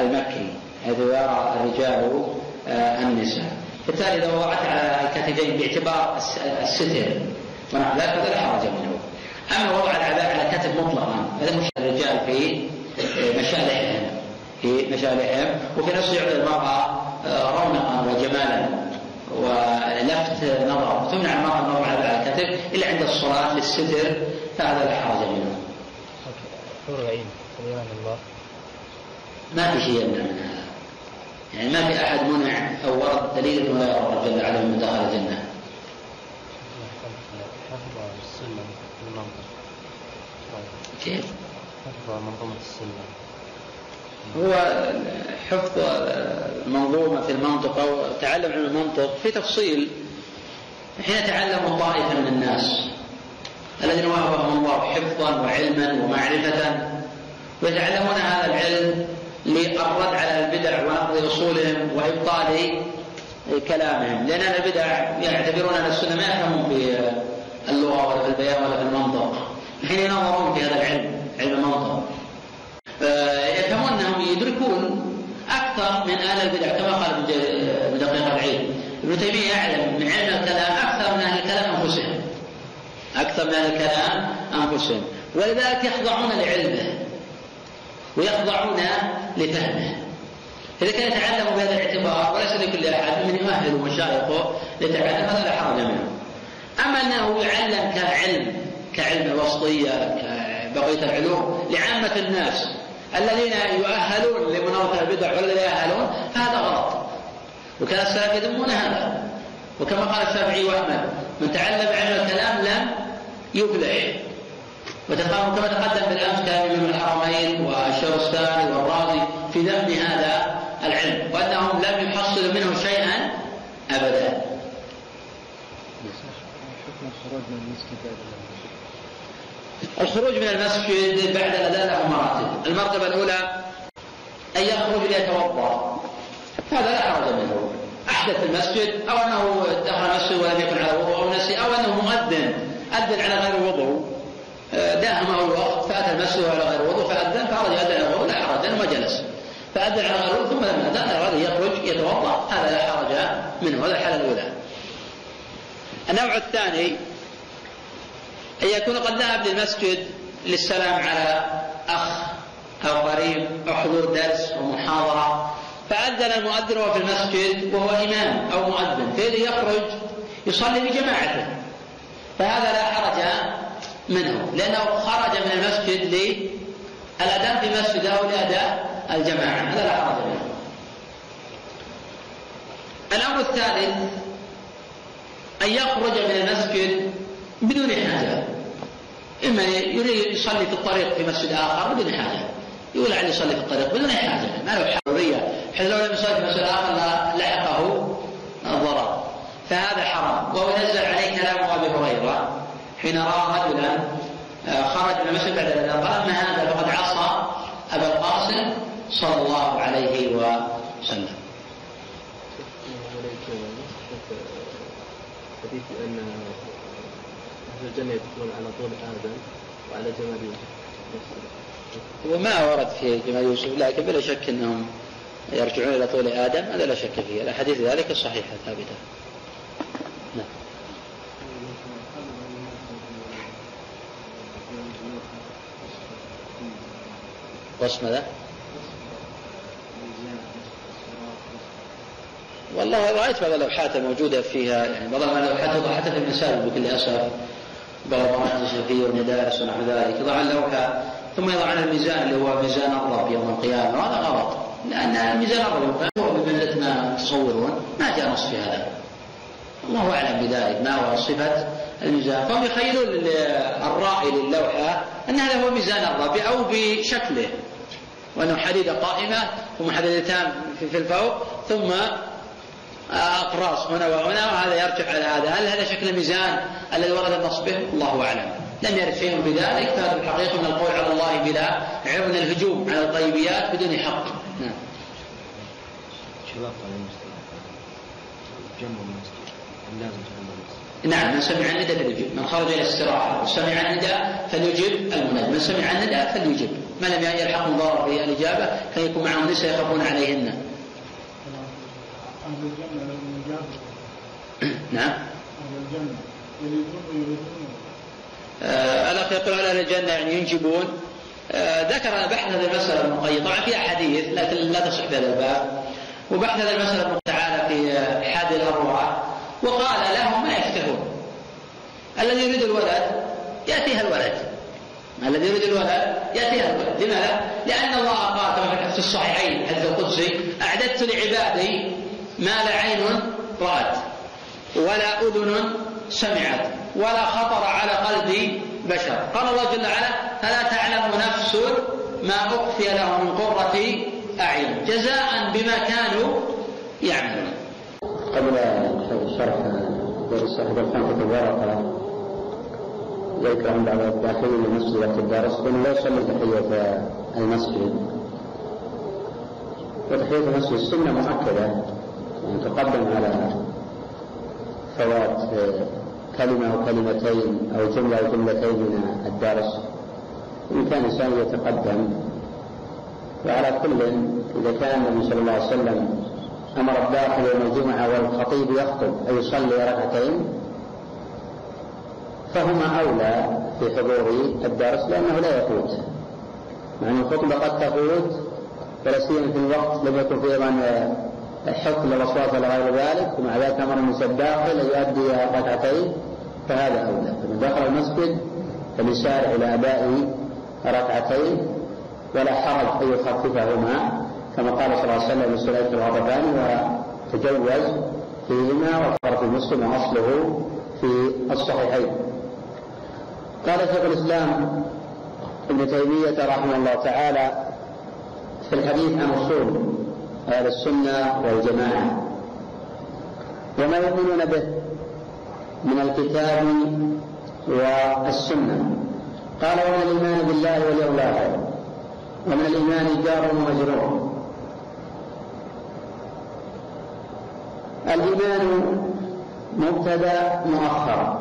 المكي. حيث يرى الرجال آه، النساء. بالتالي إذا وضعت على الكتفين باعتبار الستر ونحو ذلك فلا حرج منه. أما وضع العباءة على الكتف مطلقا هذا مش الرجال في آه، مشالحهم في مشالحهم وفي نفسه يعطي المرأة آه، رونقا وجمالا ولفت نظر تمنع المرأة النظر على الكتف إلا عند الصلاة للستر فهذا لا حرج منه. الإيمان الله. ما في شيء يمنع من هذا. يعني ما في أحد منع أو ورد دليل أنه لا يرى الله جل وعلا من دخل الجنة. كيف؟ حفظ منظومة السنة. هو حفظ المنظومة في المنطق أو تعلم علم المنطق في تفصيل حين تعلم طائفة من الناس. الذين وهبهم الله حفظا وعلما ومعرفة. ويتعلمون هذا العلم للرد على البدع ونقض أصولهم وإبطال كلامهم. لأن البدع يعتبرون ان السنة ما يفهمون في اللغة ولا في البيان ولا في المنطق. حين ينظرون في هذا العلم علم المنطق. يفهمون أنهم يدركون أكثر من أهل البدع كما قال ابن دقيق العيد ابن تيمية يعلم من علم الكلام أكثر من أهل الكلام أنفسهم. أكثر من أهل الكلام أنفسهم. ولذلك يخضعون لعلمه. ويخضعون لفهمه. إذا كان يتعلم بهذا الاعتبار وليس لكل أحد من يؤهل مشايخه لتعلم هذا لا حرج منه. أما أنه يعلم كعلم كعلم الوسطية كبقية العلوم لعامة الناس الذين يؤهلون لمناظرة البدع لا يؤهلون فهذا غلط. وكان السلف يذمون هذا. وكما قال الشافعي وأحمد من تعلم علم الكلام لم يفلح وتقام كما تقدم بالامس كان من الحرمين والشرستاني والرازي في ذم هذا العلم وأنهم لم يحصلوا منه شيئا ابدا. الخروج من المسجد بعد الاذان له مراتب، المرتبة الأولى أن يخرج ليتوضأ. هذا لا حرج منه. أحدث المسجد أو أنه دخل المسجد ولم يكن على وضوء أو نسي أو أنه مؤذن. أذن على غير وضوء. داهمه الوقت فاتى المسجد على غير وضوء فأذن فخرج اذن على لا حرج ما جلس. فأذن على غير وضوء ثم لما أذن أراد يخرج يتوضأ. هذا لا حرج منه هذا الحاله الأولى. النوع الثاني أن يكون قد ذهب للمسجد للسلام على أخ أو قريب أو حضور درس أو محاضرة. فأذن المؤذن وهو في المسجد وهو إمام أو مؤذن. فإذا يخرج يصلي بجماعته. فهذا لا حرج منه. لأنه خرج من المسجد للأذان في مسجد أو لأداء الجماعة. هذا لا حرج منه الأمر الثالث أن يخرج من المسجد بدون حاجة. إما يريد يصلي في الطريق في مسجد آخر بدون حاجة. يقول عليه يصلي في الطريق بدون حاجة. ما له حرية. بحيث لو لم يصلي في مسجد آخر لحقه الضرر. فهذا حرام. وهو نزل عليه كلام أبي هريرة. حين رأى رجلا آه، خرج من المسجد بعد الاذان قال اما هذا فقد عصى أبا القاسم صلى الله عليه وسلم. حديث أن أهل الجنة يدخلون على طول آدم وعلى جمال يوسف وما ورد في جمال يوسف لكن بلا شك إنهم يرجعون إلى طول آدم هذا لا شك فيه الأحاديث ذلك صحيحة ثابتة. نعم. ماذا؟ والله رأيت بعض اللوحات الموجودة فيها يعني بعض اللوحات توضع حتى في المساجد بكل اسف بعض المراكز الشرقيه والمدارس ونحو ذلك يضع اللوحه ثم يضع عنها الميزان اللي هو ميزان الرب يوم القيامة وهذا غلط. لأن الميزان الرب هو بمنزله ما تصورون ما جاء نص في هذا. الله أعلم بذلك ما هو صفة الميزان. فهم يخيلون الرائي للوحة أن هذا هو ميزان الرب أو بشكله. وأنه حديده قائمه ومحددتان في الفوق ثم أقراص هنا وهنا وهذا يرجع على هذا. هل هذا شكل الميزان الذي ورد النص به؟ الله أعلم. لم يرد شيء بذلك فهذا الحقيقة من القول على الله بلا من الهجوم على الطيبيات بدون حق. نعم. نعم من سمع الندى فليجب من خرج إلى الاستراحه وسمع الندى فليجب المنادي. من سمع الندى فليجب ما لم يلحق ضرر في الاجابه كان يكون معهم نساء يخافون عليهن. نعم. آه الأخ يقول على أهل الجنة يعني ينجبون. آه ذكر بحث هذه المسألة ابن القيم طبعا في أحاديث لكن لا تصح في هذا الباب. وبحث هذه المسألة ابن تعالى في حاد الأرواح وقال لهم ما يفتحون الذي يريد الولد يأتيها الولد. الذي يريد الولد يأتيها الولد. لماذا؟ لأن الله قال كما في الصحيحين الحديث القدسي أعددت لعبادي ما لا عين رأت ولا أذن سمعت ولا خطر على قلب بشر. قال الله جل وعلا فلا تعلم نفس ما أخفي له من قرة أعين. جزاء بما كانوا يعملون. قبل شرح صاحب الخمسة الورقة ذكر عن بعض الداخلين المسجد وقت الدرس انه لا يصلي تحية المسجد. وتحية المسجد السنة مؤكدة أن تقدم على فوات كلمة أو كلمتين أو جملة أو جملتين من الدرس. إن كان الإنسان يتقدم وعلى كل إذا كان النبي صلى الله عليه وسلم أمر الداخل يوم الجمعة والخطيب يخطب أن يصلي ركعتين. فهما أولى في حضور الدرس لأنه لا يفوت. مع أن الخطبة قد تفوت ولا سيما في الوقت لم يكن فيه أيضا الحق للأصوات إلى غير ذلك ومع ذلك أمر المسجد داخل أن يؤدي ركعتين فهذا أولى. فمن دخل المسجد فليسارع إلى أداء ركعتين ولا حرج أن يخففهما. كما قال صلى الله عليه وسلم لسليك الغضبان وتجوز فيهما وفر في مسلم وأصله في الصحيحين. قال شيخ الإسلام ابن تيمية رحمه الله تعالى في الحديث عن أصول أهل السنة والجماعة وما يؤمنون به من الكتاب والسنة. قال ومن الإيمان بالله واليوم الآخر ومن الإيمان جار ومجرور الإيمان مبتدأ مؤخر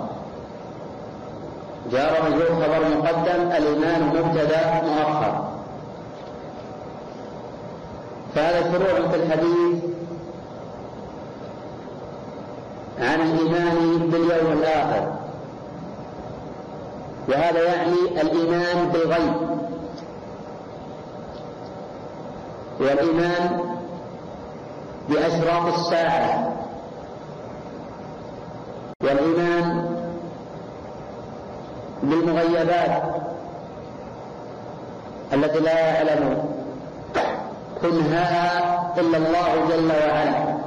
جار مجرور خبر مقدم الإيمان مبتدأ مؤخر فهذا شروع في الحديث عن الإيمان باليوم الآخر. وهذا يعني الإيمان بالغيب. والإيمان بأشراط الساعة. والإيمان بالمغيبات التي لا يعلم كنهها إلا الله جل وعلا.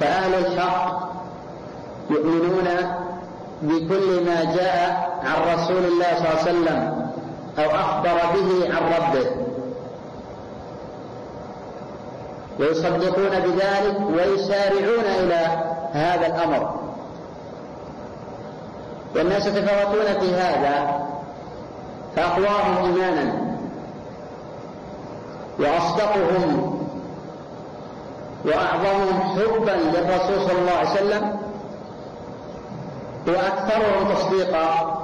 فأهل الحق يؤمنون بكل ما جاء عن رسول الله صلى الله عليه وسلم أو أخبر به عن ربه. ويصدقون بذلك ويسارعون إلى هذا الأمر. والناس يتفاوتون في هذا فأقواهم إيمانا وأصدقهم وأعظمهم حبا للرسول صلى الله عليه وسلم وأكثرهم تصديقا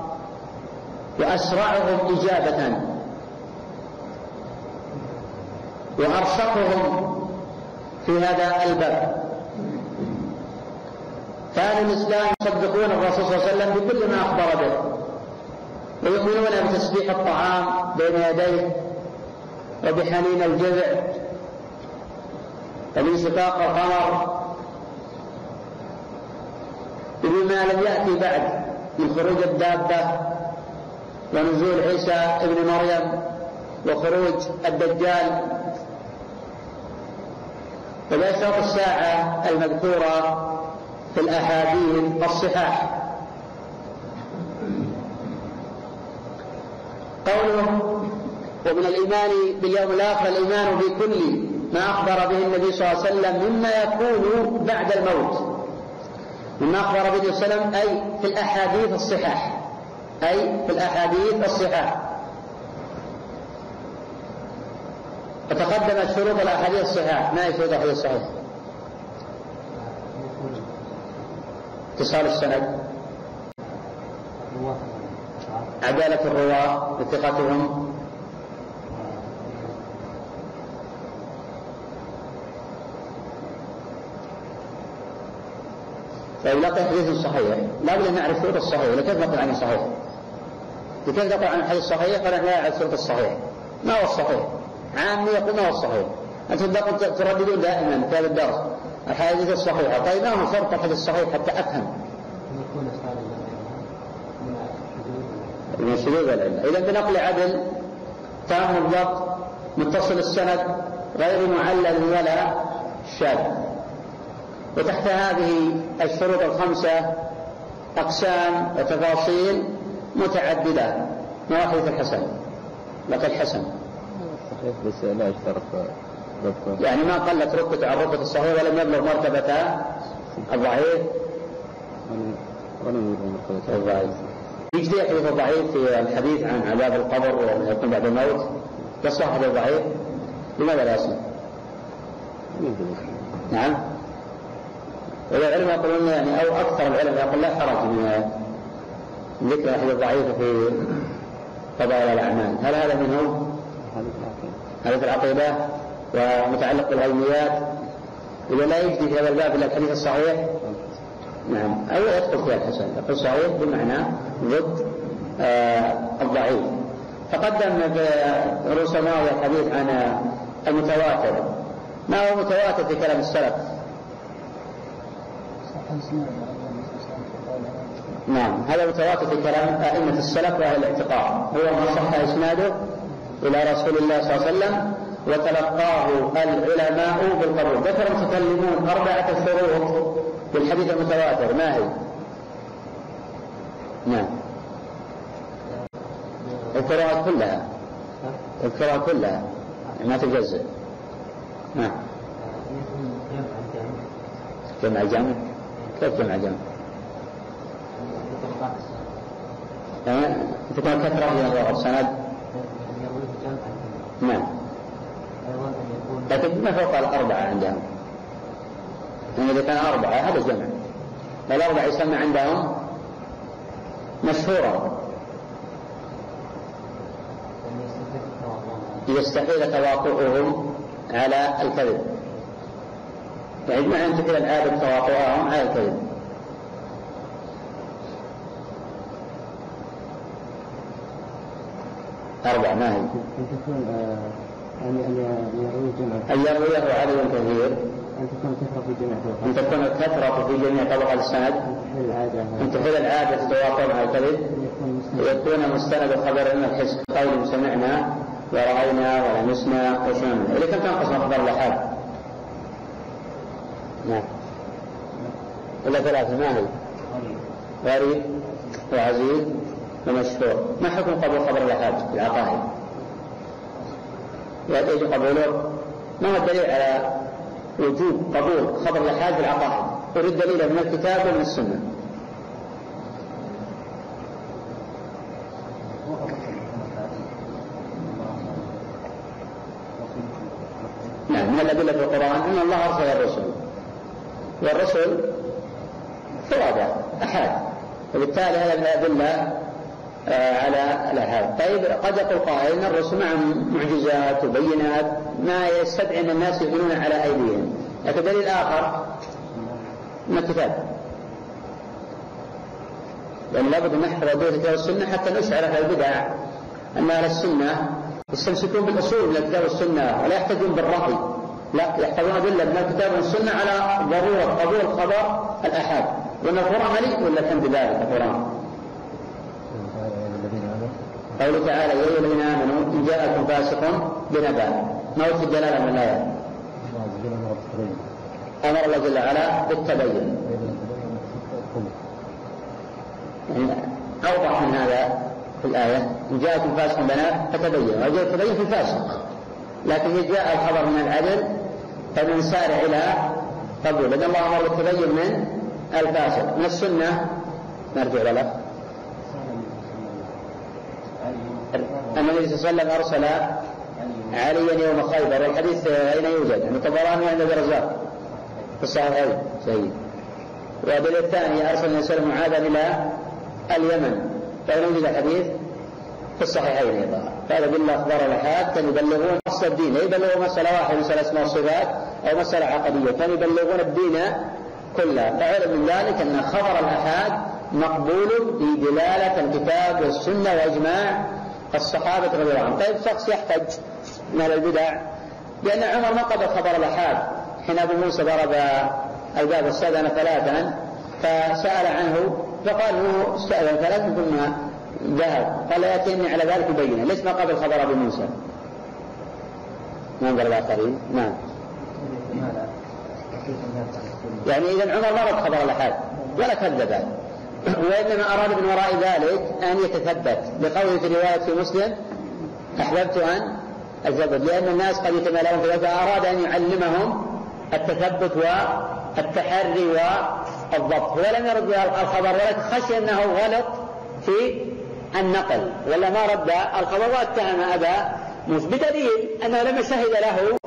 وأسرعهم إجابة وأرشقهم في هذا الباب فأهل الإسلام يصدقون الرسول صلى الله عليه وسلم بكل ما أخبر به. ويؤمنون بتسبيح الطعام بين يديه وبحنين الجذع وبانشقاق القمر وبما لم يأتي بعد من خروج الدابة ونزول عيسى ابن مريم وخروج الدجال. وبأشراط الساعة المذكورة في الأحاديث الصحاح. قوله ومن الإيمان باليوم الآخر الإيمان بكل ما أخبر به النبي صلى الله عليه وسلم مما يكون بعد الموت. مما أخبر به النبي صلى الله عليه وسلم أي في الأحاديث الصحاح. أي في الأحاديث الصحاح. وتقدمت شروط الأحاديث الصحاح. ما هي شروط الأحاديث الصحيح؟ اتصال السند. عدالة الرواة وثقتهم طيب لقي حديث صحيح. لابد أن نعرف شروط الصحيح. لكيف نقول عنه صحيح؟ لكيف نقول عن الحديث الصحيح؟ فنحن لا نعرف شروط الصحيح. ما هو الصحيح؟ عامي يقول ما هو الصحيح؟ أنتم ترددون دائما في هذا الدرس. الحديث الصحيحه طيب ما هو شرط الحديث الصحيح حتى أفهم. من شذوذ العلة إذا بنقل عدل تام الضبط متصل السند غير معلل ولا شاذ. وتحت هذه الشروط الخمسة أقسام وتفاصيل متعددة. مواقف الحسن. لك الحسن. صحيح بس لا يشترط يعني ما قلت رتبة عن رتبة الصحيح ولم يبلغ مرتبة الضعيف. ولم يكن مرتبة الضعيف. يجزي حديث الضعيف في الحديث عن عذاب القبر وما يكون بعد الموت. يصلح هذا الضعيف لماذا لا يصلح؟ نعم. والعلماء يقولون يعني أو أكثر العلماء يقول لا حرج من ذكر الحديث الضعيف في فضائل الأعمال، هل هذا منه؟ في العقيدة؟ ومتعلق بالعلميات إذا لا يجدي في هذا الباب إلا الحديث الصحيح. نعم. أو يدخل فيها الحسن. يقول صحيح بمعنى ضد آه الضعيف. تقدم دروس الماضية الحديث عن المتواتر. ما هو متواتر في كلام السلف؟ نعم. هذا متواتر في كلام أئمة السلف وأهل الاعتقاد. هو ما صح إسناده إلى رسول الله صلى الله عليه وسلم وتلقاه العلماء بالقبول. ذكر المتكلمون أربعة شروط بالحديث المتواتر. ما هي؟ نعم. القراءات كلها. القراءة كلها. ما تجزئ نعم. جمع جمع. كيف جمع جمع؟ آه، تكون كثرة من الرغب. سند؟ نعم. لكن ما فوق الأربعة عندهم. يعني إذا كان أربعة هذا جمع الأربعة يسمى عندهم مشهورا يستحيل تواطؤهم على الكذب. يعني ما أن تكون العادة تواطؤهم على الكذب؟ أربع ما هي؟ أن أن أن يرويه عدد كثير. أن تكون كثرة في جميع طرق أن تكون الكثرة في جميع طبقات السند. أن تحل العادة. تتواطؤ على الكذب. يكون مستند الخبر من الحس. قول سمعنا ورأينا ولمسنا وشمنا إذا كم تنقسم أخبار الأحاد نعم. إلا ثلاثة ما هي؟ غريب وعزيز ومشهور. ما حكم قبول خبر الأحاد في العقائد؟ يجب قبوله ما هو الدليل على وجوب قبول خبر الآحاد في العقائد أريد دليلا من الكتاب ومن السنة. نعم من الأدلة في القرآن؟ أن الله أرسل الرسل. والرسل فرادى أحاد وبالتالي هذا من الأدلة على الآحاد طيب قد يقول قائل أن الرسل معهم معجزات وبينات ما يستدعي أن الناس يؤمنون على أيديهم. لكن دليل آخر من الكتاب. لأن لابد أن نحفظ أدلة الكتاب والسنة حتى نشعر أهل البدع أن أهل السنة يستمسكون بالأصول من الكتاب والسنة ولا يحتجون بالرأي. لا يحتاجون أدلة من الكتاب والسنة على ضرورة قبول خبر الآحاد. وأن القرآن مليء ولا كان بذلك القرآن قوله تعالى يا أيها الذين آمنوا إن جاءكم فاسق بنبأ. ما وجه الدلالة من الآية؟ أمر الله جل وعلا بالتبين. يعني أوضح من هذا في الآية. إن جاءكم فاسق بنات فتبين. وجاء التبين في الفاسق لكن إذا جاء الخبر من العدل فبنسارع إلى قبول. لأن الله أمر بالتبين من الفاسق. من السنة. نرجع له النبي صلى الله عليه وسلم أرسل عليا يوم خيبر. والحديث أين يوجد؟ عند ابي الرزاق في الصحيحين سيد والدليل الثاني أرسل النبي صلى الله عليه وسلم معاذا إلى اليمن. فإن وجد الحديث في الصحيحين أيضا. فهذا بالله أخبار الآحاد كانوا يبلغون أصل الدين. لا يبلغون مسألة واحدة مسألة اسماء والصفات أو مسألة عقدية. كانوا يبلغون الدين كله. فعلم من ذلك أن خبر الآحاد مقبول بدلالة الكتاب والسنة وإجماع الصحابة رضي الله عنهم. طيب شخص يحتج من أهل البدع لأن عمر ما قبل خبر الآحاد. حين أبو موسى ضرب الباب استأذن ثلاثا فسأل عنه فقال له استأذن ثلاثا ثم ذهب. قال يأتيني على ذلك بينة. ليش ما قبل خبر أبو موسى؟ ما انظر الآخرين. نعم. يعني إذا عمر ما رد خبر الأحاد ولا كذب. وإنما أراد من وراء ذلك أن يتثبت بقوله في رواية في مسلم أحببت أن أتثبت لأن الناس قد يتمالون في فأراد أن يعلمهم التثبت والتحري والضبط. هو لم يرد الخبر ولكن خشي أنه غلط في النقل ولا ما رد الخبر واتهم أبا موسى بدليل أنه لما شهد له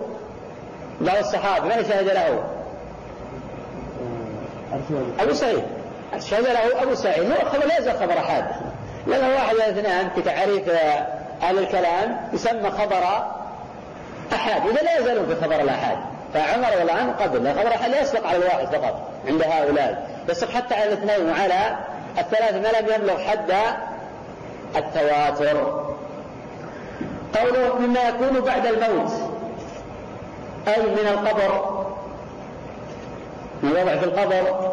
بعض الصحابة من شهد له؟ أبو سعيد. شهد له أبو سعيد لا يزال خبر أحد. لأنه واحد من الاثنان في تعريف أهل الكلام يسمى خبر أحد إذا لا يزالون في خبر الأحد. فعمر رضي الله عنه قبل خبر أحد لا يسبق على الواحد فقط عند هؤلاء. يسبق حتى على الاثنين وعلى الثلاثة ما لم يبلغ حد التواتر. قوله مما يكون بعد الموت أي من القبر من الوضع في القبر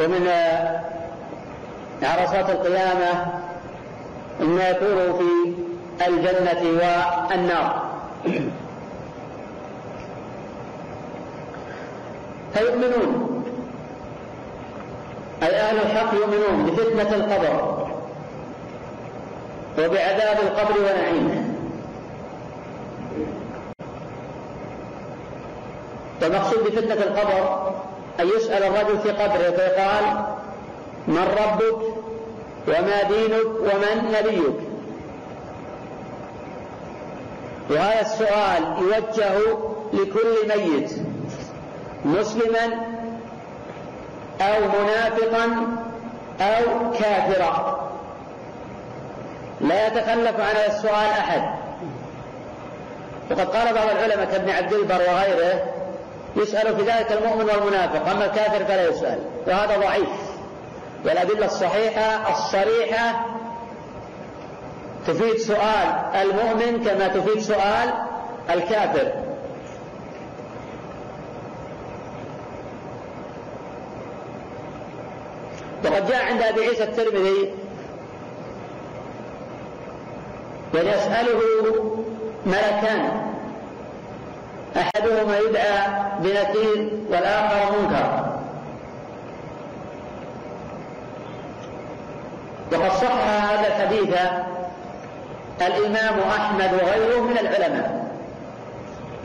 ومن عرصات القيامة مما يكون في الجنة والنار. فيؤمنون. أي أهل الحق يؤمنون بفتنة القبر وبعذاب القبر ونعيمه. والمقصود بفتنة القبر أن يسأل الرجل في قبره فيقال من ربك وما دينك ومن نبيك؟ وهذا السؤال يوجه لكل ميت مسلما أو منافقا أو كافرا. لا يتخلف عن هذا السؤال أحد. وقد قال بعض العلماء كابن عبد البر وغيره يسأل في ذلك المؤمن والمنافق أما الكافر فلا يسأل وهذا ضعيف. والأدلة الصحيحة الصريحة تفيد سؤال المؤمن كما تفيد سؤال الكافر. وقد جاء عند أبي عيسى الترمذي ويسأله ملكان أحدهما يدعى بنكير والآخر منكر. وقد صح هذا الحديث الإمام أحمد وغيره من العلماء.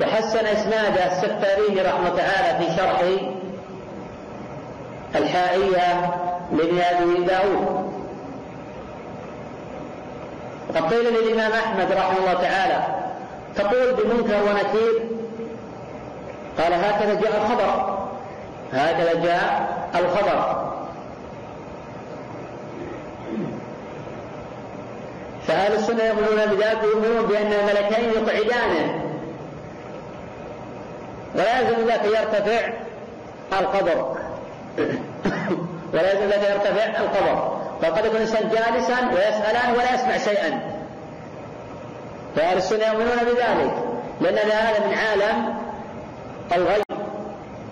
وحسن إسناد السفاري رحمة تعالى في شرح الحائية لابن أبي داود. وقد قيل للإمام أحمد رحمه الله تعالى تقول بمنكر ونكير قال هكذا جاء الخبر. هكذا جاء الخبر. فأهل السنة يقولون بذلك يؤمنون بأن الملكين يقعدانه ولا ذلك يرتفع القبر. ولا ذلك يرتفع القبر. فقد يكون الإنسان جالسا ويسألان ولا يسمع شيئا. فأهل السنة يؤمنون بذلك. لأن هذا من عالم الغيب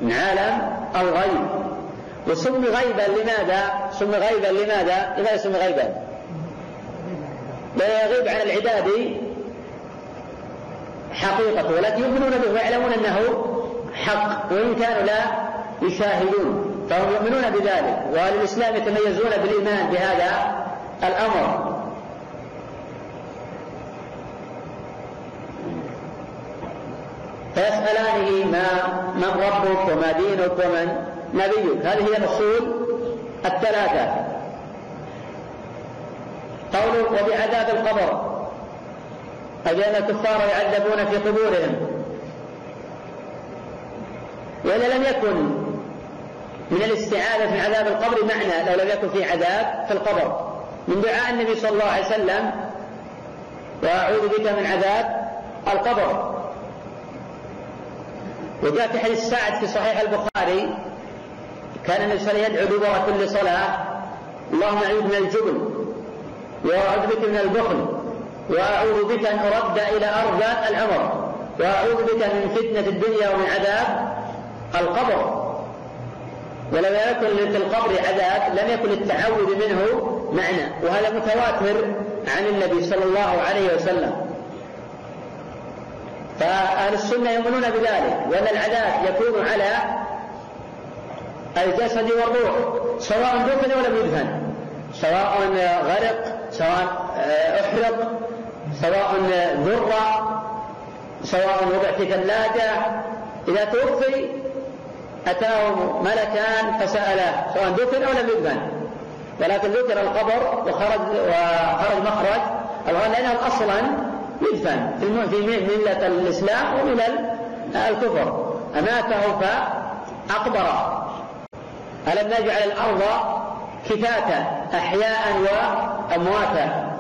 من عالم الغيب وسمي غيبا لماذا؟ سمي غيبا لماذا؟ لماذا سمي غيبا؟ لا يغيب عن العباد حقيقته ولكن يؤمنون به ويعلمون أنه حق وإن كانوا لا يشاهدون فهم يؤمنون بذلك وأهل الإسلام يتميزون بالإيمان بهذا الأمر فيسألانه ما من ربك وما دينك ومن نبيك. هذه هي الأصول الثلاثة. قوله وبعذاب القبر. أي الكفار يعذبون في قبورهم. وإلا لم يكن من الاستعاذة من عذاب القبر معنى لو لم يكن في عذاب في القبر. من دعاء النبي صلى الله عليه وسلم وأعوذ بك من عذاب القبر. وجاء في حديث سعد في صحيح البخاري كان النبي صلى الله عليه وسلم يدعو دبر كل صلاة اللهم أعوذ من الجبن وأعوذ بك من البخل وأعوذ بك أن أرد إلى أرض العمر وأعوذ بك من فتنة الدنيا ومن عذاب القبر. ولم يكن في القبر عذاب لم يكن التعوذ منه معنى وهذا متواتر عن النبي صلى الله عليه وسلم. فأهل السنة يؤمنون بذلك وأن العذاب يكون على الجسد والروح سواء دفن ولم يدفن سواء غرق سواء أحرق سواء ذر سواء وضع في ثلاجة إذا توفي أتاه ملكان فسأله سواء دفن أو لم يدفن ولكن ذكر القبر وخرج وخرج مخرج الغالب لأنه أصلا يدفن في ملة الإسلام وملل الكفر. أماته فأقبره ألم نجعل الأرض كفاتا أحياء وأمواتا.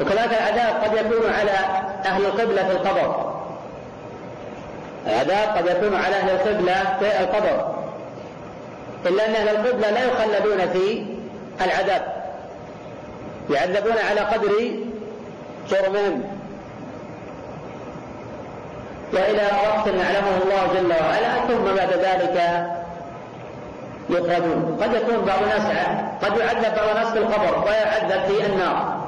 وكذلك العذاب قد يكون على أهل القبلة في القبر. العذاب قد يكون على أهل القبلة في القبر. إلا أن أهل القبلة لا يخلدون في العذاب. يعذبون على قدر جرمهم. وإلى وقت يعلمه الله جل وعلا ثم بعد ذلك يخرجون. قد يكون بعض الناس قد يعذب بعض الناس في القبر ويعذب في النار.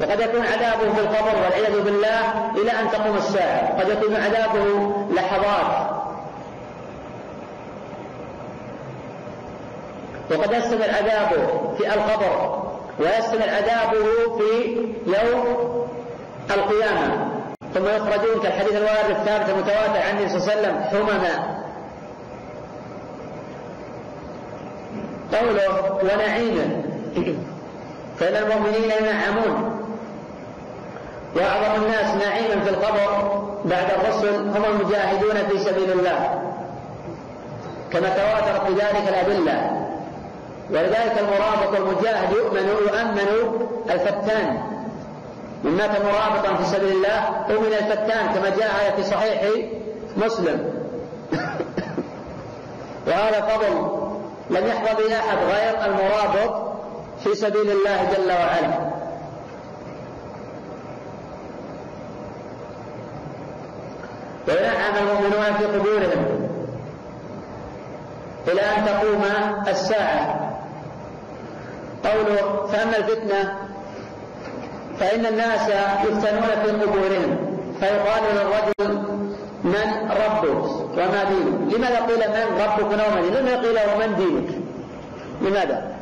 وقد يكون عذابه في القبر والعياذ بالله إلى أن تقوم الساعة. قد يكون عذابه لحظات. وقد يستمر عذابه في القبر ويستمر عذابه في يوم القيامة. ثم يخرجون كالحديث الوارد الثابت المتواتر عن النبي صلى الله عليه وسلم حمما. قوله ونعيما فإن المؤمنين ينعمون. وأعظم الناس نعيما في القبر بعد الرسل هم المجاهدون في سبيل الله. كما تواترت بذلك الأدلة. ولذلك المرابط والمجاهد يؤمن يؤمن الفتان. من مات مرابطا في سبيل الله أمن الفتان كما جاء في صحيح مسلم. وهذا فضل لم يحظى به أحد غير المرابط في سبيل الله جل وعلا. وينعم المؤمنون في قبورهم إلى أن تقوم الساعة. قوله فأما الفتنة فإن الناس يفتنون في قبورهم فيقال للرجل من ربك وما دينك؟ لماذا قيل من ربك وما دينك لما قيل ومن دينك. لماذا؟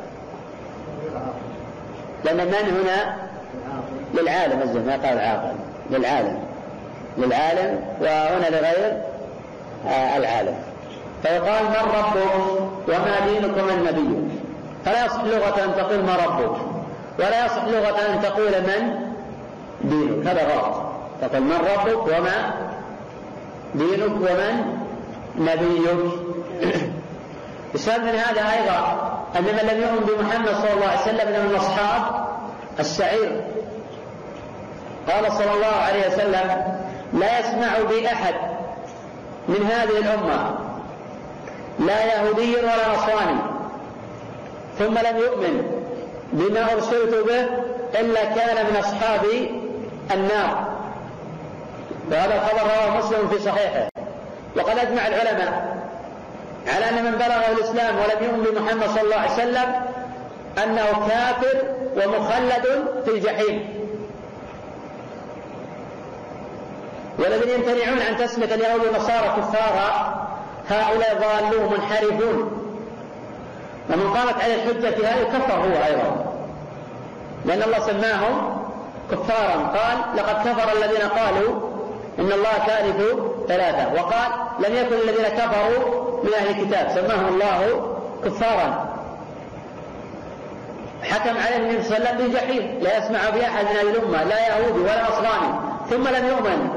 لأن من هنا للعالم الزم ما قال عاقل للعالم. للعالم وهنا لغير آه، العالم. فيقال من ربك وما دينك ومن نبيك. فلا يصح لغة أن تقول ما ربك ولا يصح لغة أن تقول من؟ دينك. هذا غلط. تقول من ربك وما؟ دينك ومن؟ نبيك. يسأل من هذا أيضا أن من لم يؤمن بمحمد صلى الله عليه وسلم من أصحاب السعير قال صلى الله عليه وسلم لا يسمع بي أحد من هذه الأمة لا يهودي ولا نصراني. ثم لم يؤمن بما أرسلت به إلا كان من أصحاب النار. وهذا الخبر رواه مسلم في صحيحه. وقد أجمع العلماء على أن من بلغه الإسلام ولم يؤمن بمحمد صلى الله عليه وسلم أنه كافر ومخلد في الجحيم. والذين يمتنعون عن تسمية اليهود والنصارى كفارا هؤلاء ضالون منحرفون. ومن قامت عليه الحجة في هذا يكفر هو أيضا. لأن الله سماهم كفارا. قال لقد كفر الذين قالوا إن الله ثالث ثلاثة. وقال لم يكن الذين كفروا من أهل الكتاب. سماهم الله كفارا. حكم عليه النبي صلى الله عليه وسلم بالجحيم لا يسمع بأحد من هذه الأمة لا يهودي ولا نصراني ثم لم يؤمن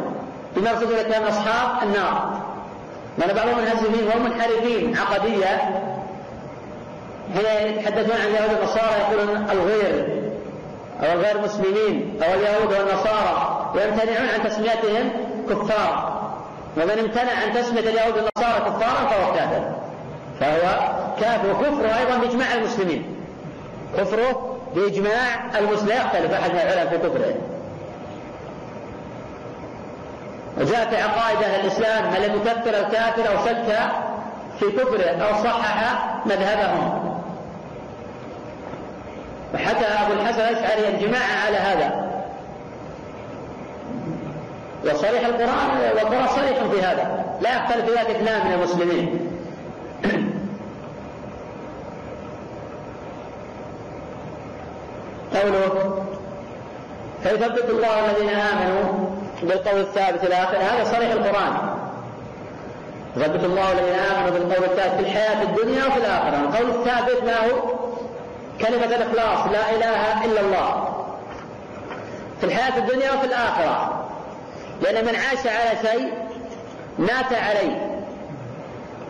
بما ارتدوا كان أصحاب النار. لأن بعضهم منهزمين وهم منحرفين حين يتحدثون عن اليهود والنصارى يقولون الغير أو الغير مسلمين أو اليهود والنصارى. ويمتنعون عن تسميتهم كفار. ومن امتنع عن تسمية اليهود والنصارى كفارا فهو كافر. فهو كافر. وكفره أيضا بإجماع المسلمين. كفره بإجماع المسلمين. يختلف أحد العلماء في كفره. وجاء في عقائد أهل الإسلام هل يكفر الكافر أو شك في كفره أو صحح مذهبهم؟ وحكى أبو الحسن الأشعري الجماع على هذا. وصريح القرآن والقرآن صريح في هذا. لا يختلف في ذلك اثنان من المسلمين. قوله فيثبت الله الذين آمنوا بالقول الثابت إلى آخره هذا صريح القرآن. يثبت الله الذين آمنوا بالقول الثابت في الحياة الدنيا وفي الآخرة. القول الثابت ما هو؟ كلمة الإخلاص لا إله إلا الله. في الحياة الدنيا وفي الآخرة. لأن من عاش على شيء مات عليه.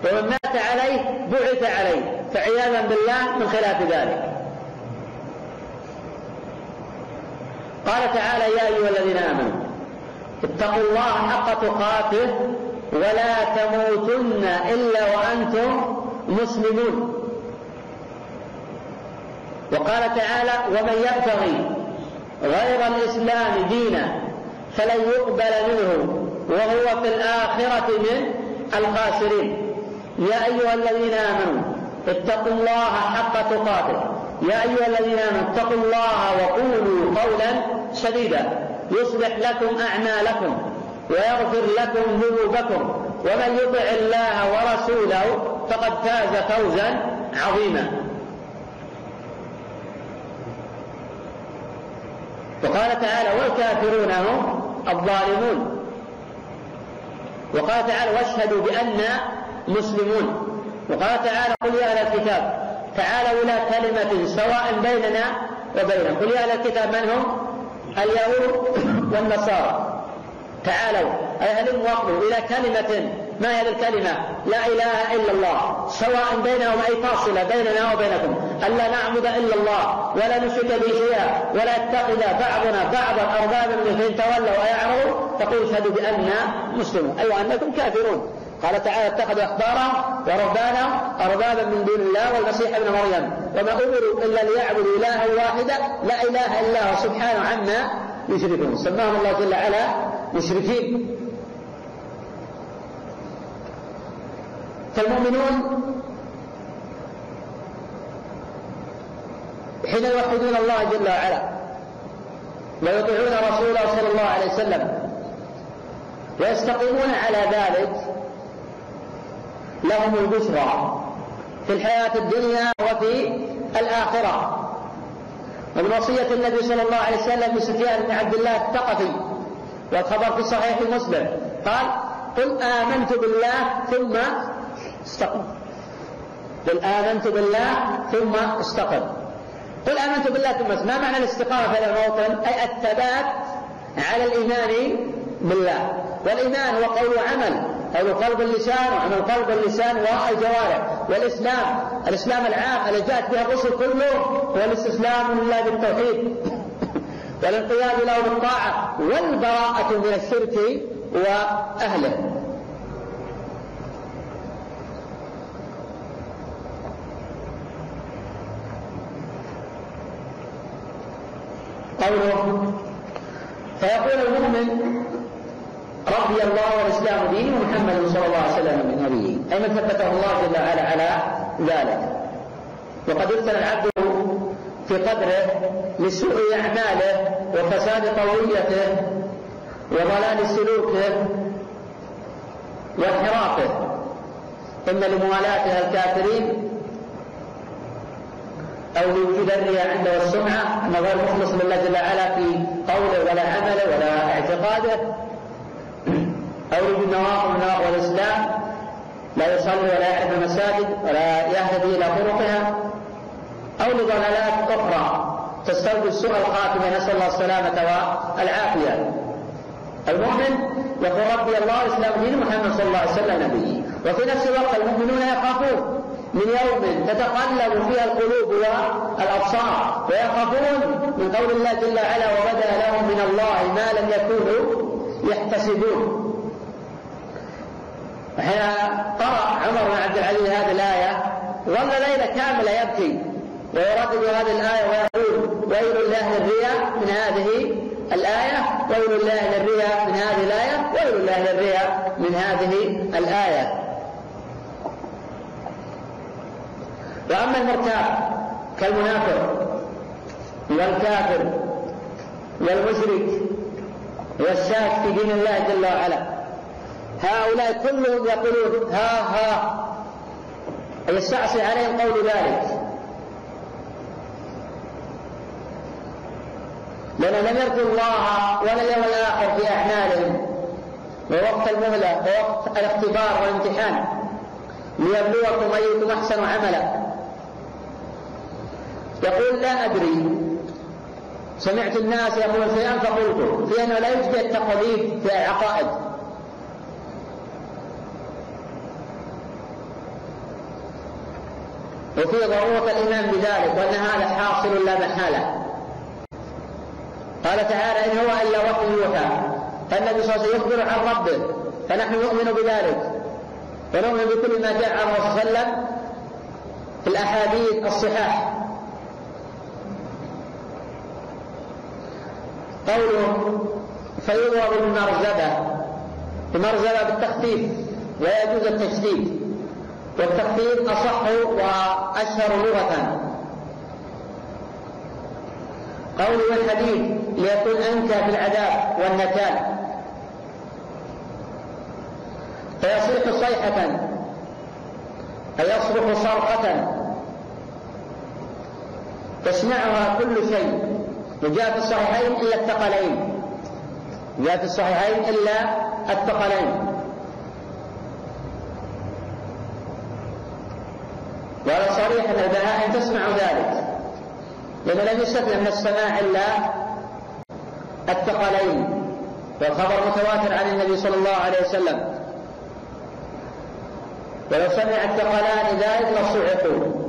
ومن مات عليه بعث عليه. فعياذا بالله من خلاف ذلك. قال تعالى يا أيها الذين آمنوا اتقوا الله حق تقاته ولا تموتن إلا وأنتم مسلمون. وقال تعالى ومن يبتغي غير الإسلام دينا فلن يقبل منه وهو في الآخرة من الخاسرين. يا أيها الذين آمنوا اتقوا الله حق تقاته. يا أيها الذين آمنوا اتقوا الله وقولوا قولا سديدا. يصلح لكم أعمالكم ويغفر لكم ذنوبكم. ومن يطع الله ورسوله فقد فاز فوزا عظيما. وقال تعالى والكافرون هم الظالمون. وقال تعالى واشهدوا بأننا مسلمون. وقال تعالى قل يا أهل الكتاب تعالوا إلى كلمة سواء بيننا وبينكم قل يا أهل الكتاب من هم؟ اليهود والنصارى. تعالوا أي هل وقلوا إلى كلمة ما هذه الكلمة؟ لا إله إلا الله. سواء بينهم أي فاصلة بيننا وبينكم. ألا نعبد إلا الله ولا نشرك به شيئا ولا يتخذ بعضنا بعضا أربابا من فإن تولوا ويعرضوا تقول اشهدوا بأننا مسلمون. أي وأنكم كافرون. قال تعالى اتخذوا أحبارهم ورهبانهم أربابا من دون الله والمسيح ابن مريم. وما أمروا إلا ليعبدوا إلها واحدا لا إله إلا هو. سبحانه عما يشركون. سماهم الله جل وعلا مشركين. فالمؤمنون حين يوحدون الله جل وعلا ويطيعون رسوله صلى الله عليه وسلم ويستقيمون على ذلك لهم البشرى في الحياة الدنيا وفي الآخرة. ومن وصية النبي صلى الله عليه وسلم لسفيان بن عبد الله الثقفي والخبر في صحيح مسلم قال قل آمنت بالله ثم استقم قل آمنت بالله ثم استقم قل آمنت بالله ثم ما معنى الاستقامة في هذا الموطن؟ أي الثبات على الإيمان بالله. والإيمان هو قول وعمل. قول قلب اللسان وعمل قلب اللسان والجوارح والإسلام الإسلام العام الذي جاءت به الرسل كله هو الاستسلام لله بالتوحيد. والانقياد له بالطاعة. والبراءة من الشرك وأهله. قوله. فيقول المؤمن رضي الله والاسلام ديني ومحمد صلى الله عليه وسلم من نبيه. أي من ثبته الله جل وعلا على ذلك. وقد يفتن العبد في قدره لسوء أعماله وفساد طويته وضلال سلوكه وانحرافه. اما لموالاتها الكافرين أو لوجود الرياء عنده والسمعة أنه غير مخلص لله جل وعلا في قوله ولا عمله ولا اعتقاده. أو لوجود نواقض من نواقض الإسلام لا يصلي ولا يعرف المساجد ولا يهتدي إلى طرقها. أو لضلالات أخرى تستوجب سوء الخاتمة نسأل الله السلامة والعافية. المؤمن يقول ربي الله الإسلام دين محمد صلى الله عليه وسلم نبيه وفي نفس الوقت المؤمنون يخافون. من يوم تتقلب فيها القلوب والأبصار ويخافون من قول الله جل وعلا وبدأ لهم من الله ما لم يكونوا يحتسبون. حين قرأ عمر بن عبد العزيز هذه الآية ظل ليلة كاملة يبكي ويردد هذه الآية ويقول ويل الله الرياء من هذه الآية ويل الله الرياء من هذه الآية ويل الله الرياء من هذه الآية. وأما المرتاب كالمنافق والكافر والمشرك والشاك في دين الله جل وعلا هؤلاء كلهم يقولون ها ها يستعصي عليهم قول ذلك. لأنهم لم يرجوا الله ولا اليوم الآخر في أعمالهم ووقت المهلة ووقت الاختبار والامتحان ليبلوكم أيكم أحسن عملا. يقول لا أدري. سمعت الناس يقولون شيئا فقلت في أنه لا يوجد التقليد في العقائد. وفي ضرورة الإيمان بذلك وأن هذا حاصل لا محالة. قال تعالى إن هو إلا وحي يوحى. فالنبي صلى الله عليه وسلم يخبر عن ربه. فنحن نؤمن بذلك. ونؤمن بكل ما جاء عن الرسول صلى الله عليه وسلم في الأحاديث الصحاح. قوله فيضرب المرزبة المرزبة بالتخفيف ولا يجوز التشديد. والتخفيف أصح وأشهر لغة. قوله الحديث ليكون أنكى في العذاب والنكال فيصيح صيحة. أي يصرخ صرخة. تسمعها كل شيء. وجاء في الصحيحين إلا الثقلين. جاء في الصحيحين إلا الثقلين. وهذا صريح البهائم تسمع ذلك. لأنه لم يستثنى من السماع إلا الثقلين. والخبر متواتر عن النبي صلى الله عليه وسلم. ولو سمع الثقلان ذلك لصعقوا.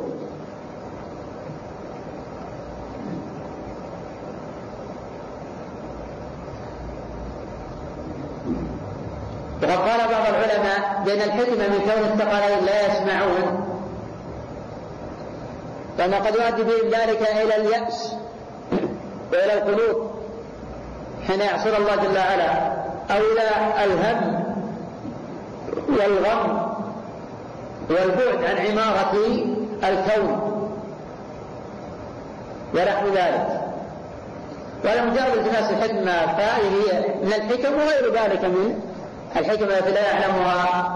وقد قال بعض العلماء بأن الحكمة من كون الثقلين لا يسمعون. فإن قد يؤدي بهم ذلك إلى اليأس وإلى القلوب. حين يعصر الله جل وعلا أو إلى الهم والغم والبعد عن عمارة الكون. ونحو ذلك. ولا مجرد التماس الحكمة فهذه من الحكم وغير ذلك من الحكمة التي لا يعلمها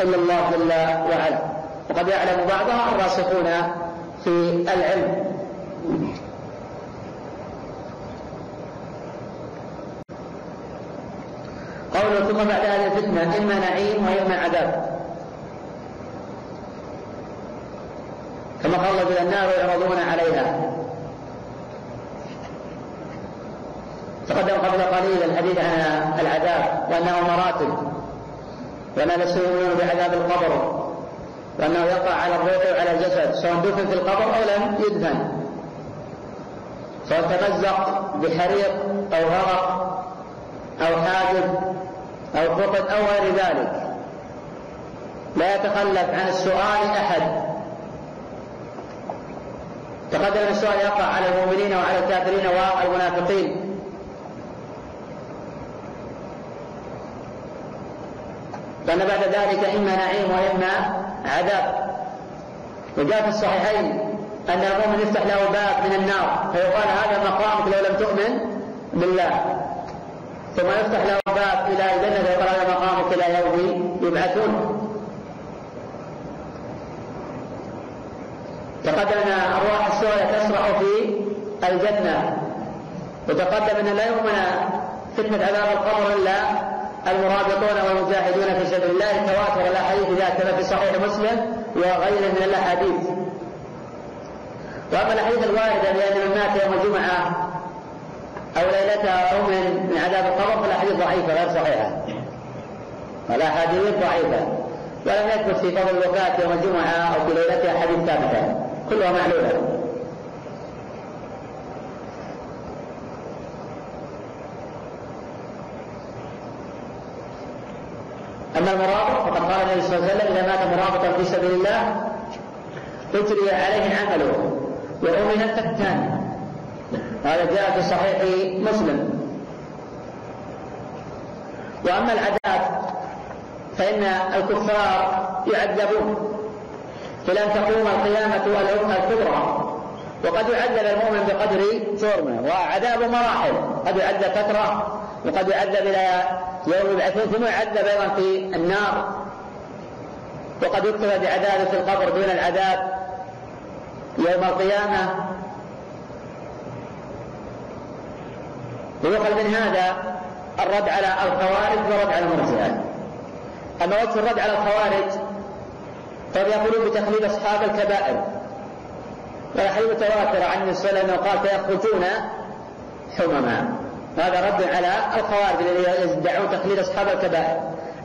إلا الله جل وعلا. وقد يعلم بعضها الراسخون في العلم. قوله ثم بعد هذه الفتنة إما نعيم وإما عذاب. كما قال الله النار يعرضون عليها. تقدم قبل قليل الحديث عن العذاب وأنه مراتب وأن الذين يؤمنون بعذاب القبر وأنه يقع على الروح وعلى الجسد سواء دفن في القبر أو لم يدفن. سواء تمزق بحريق أو غرق أو حادث أو فقد أو غير ذلك. لا يتخلف عن السؤال أحد. تقدم السؤال يقع على المؤمنين وعلى الكافرين والمنافقين. لأن بعد ذلك إما نعيم وإما عذاب. وجاء في الصحيحين أن المؤمن يفتح له باب من النار فيقال هذا مقامك لو لم تؤمن بالله. ثم يفتح له باب إلى الجنة فيقال هذا مقامك إلى يوم يبعثون. تقدم أن أرواح السورة تسرع في الجنة. وتقدم أن لا يؤمن فتنة عذاب القبر إلا المرابطون والمجاهدون في سبيل الله تواتر الاحاديث ذات في صحيح مسلم وغيره من الأحاديث. وأما الاحاديث الوارده بان من مات يوم الجمعة أو ليلتها أو من من عذاب القبر فالأحاديث ضعيفة غير صحيحة. الاحاديث ضعيفة. ولم يثبت في فضل الوفاة يوم الجمعة أو في ليلتها حديث ثابته كلها معلوله أما المرابط فقد قال النبي صلى الله عليه وسلم إذا مات مرابطا في سبيل الله أجري عليه عمله وأمن الفتان هذا جاء في صحيح مسلم. وأما العذاب فإن الكفار يعذبون. إلى أن تقوم القيامة الكبرى. وقد يعذب المؤمن بقدر جرمه وعذاب مراحل. قد يعذب فترة وقد يعذب إلى يوم يبعثون ثم يعذب أيضا في النار. وقد يكتب بعذاب في القبر دون العذاب يوم القيامة. ويقل من هذا الرد على الخوارج والرد على المرجئة أما وجه الرد على الخوارج فهم يقولون بتخليد أصحاب الكبائر. والحديث متواتر عن النبي صلى الله عليه وسلم قال فيخرجون حمما. هذا رد على الخوارج الذين يدعون تقليد أصحاب الكبائر.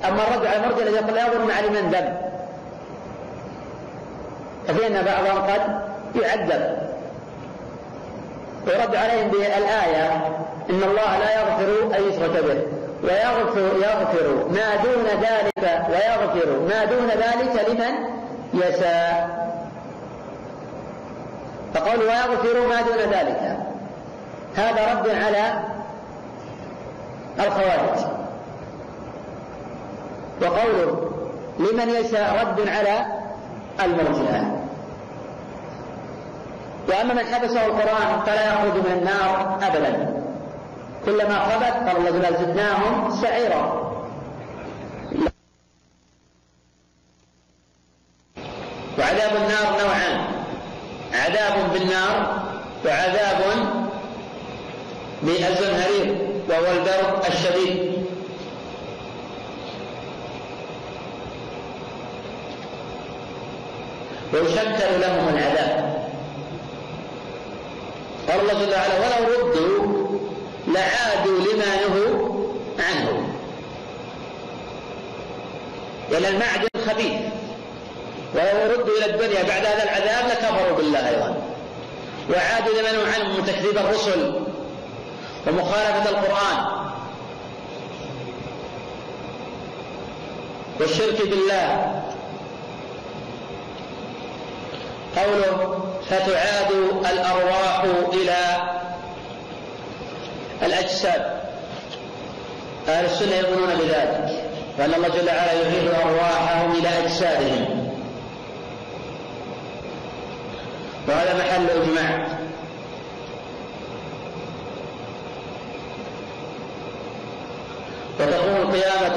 أما الرد على المرجع الذي يقول لا يظن على من ذنب ففي أن بعضهم قد يعذب. ويرد عليهم بالآية إن الله لا يغفر أن يشرك به ويغفر يغفر ما دون ذلك ويغفر ما دون ذلك لمن يشاء. فقول ويغفر ما دون ذلك هذا رد على الخوارج وقوله لمن يشاء رد على المرجئة. وأما من حبسه القرآن فلا يخرج من النار أبدا. كلما خبت قال الله جل زدناهم سعيرا. وعذاب النار نوعان. عذاب بالنار وعذاب بالزمهرير وهو البرد الشديد. ويشكل لهم العذاب. قال الله جل وعلا ولو ردوا لعادوا لما نهوا عنه. لأن المعدن خبيث ولو ردوا إلى الدنيا بعد هذا العذاب لكفروا بالله أيضا. وعادوا لما نهوا عنه من تكذيب الرسل. ومخالفة القرآن. والشرك بالله. قوله فتعاد الأرواح إلى الأجساد. أهل السنة يؤمنون بذلك وأن الله جل وعلا يعيد أرواحهم إلى أجسادهم. وهذا محل إجماع.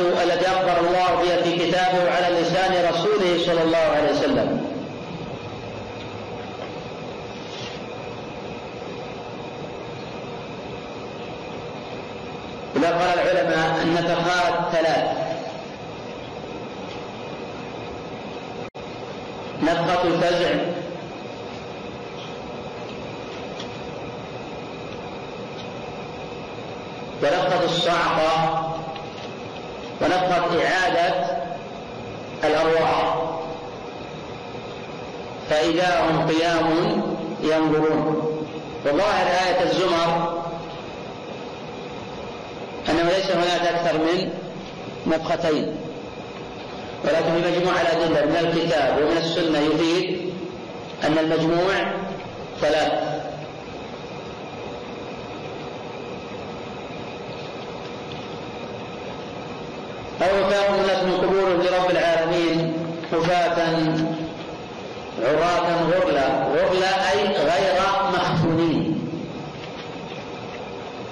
القيامة التي أخبر الله بها في كتابه على لسان رسوله صلى الله عليه وسلم. إذا قال العلماء النفقات ثلاث. نفقة الفزع فإذا هم قيام ينظرون. وظاهر آية الزمر أنه ليس هناك أكثر من نفختين ولكن في مجموع الأدلة من الكتاب ومن السنة يفيد أن المجموع ثلاث. أو يفاهم الناس من قبورهم لرب العالمين حفاة عراة غرلا. غرلا أي غير مختونين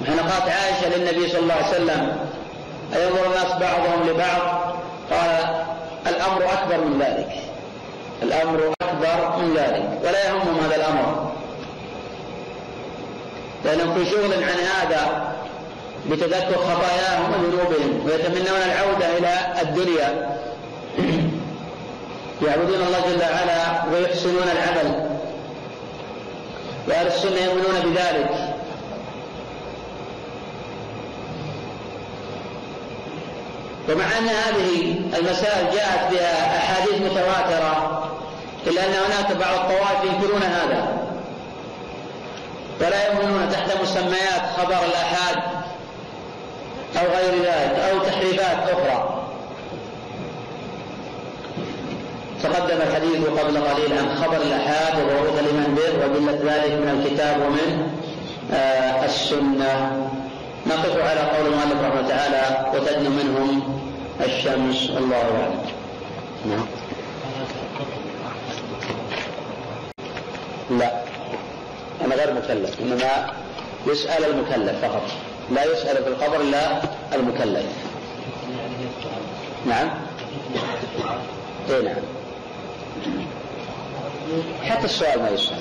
حين قالت عائشة للنبي صلى الله عليه وسلم. أينظر الناس بعضهم لبعض؟ قال الأمر أكبر من ذلك. الأمر أكبر من ذلك. ولا يهمهم هذا الأمر. لأنهم في شغل عن هذا بتذكر خطاياهم وذنوبهم ويتمنون العودة إلى الدنيا. يعبدون الله جل وعلا ويحسنون العمل. وأهل السنة يؤمنون بذلك. ومع أن هذه المسائل جاءت بها أحاديث متواترة إلا أن هناك بعض الطوائف ينكرون هذا. ولا يؤمنون تحت مسميات خبر الآحاد أو غير ذلك أو تحريفات أخرى. تقدم الحديث قبل قليل عن خبر الآحاد وضرورة الإيمان به وأدلة ذلك من الكتاب ومن آه السنة. نقف على قول المؤلف رحمه الله تعالى وتدنو منهم الشمس. الله أعلم. نعم. لا. أنا غير مكلف إنما يسأل المكلف فقط. لا يسأل في القبر إلا المكلف. نعم. اي نعم. حتى السؤال ما يسأل.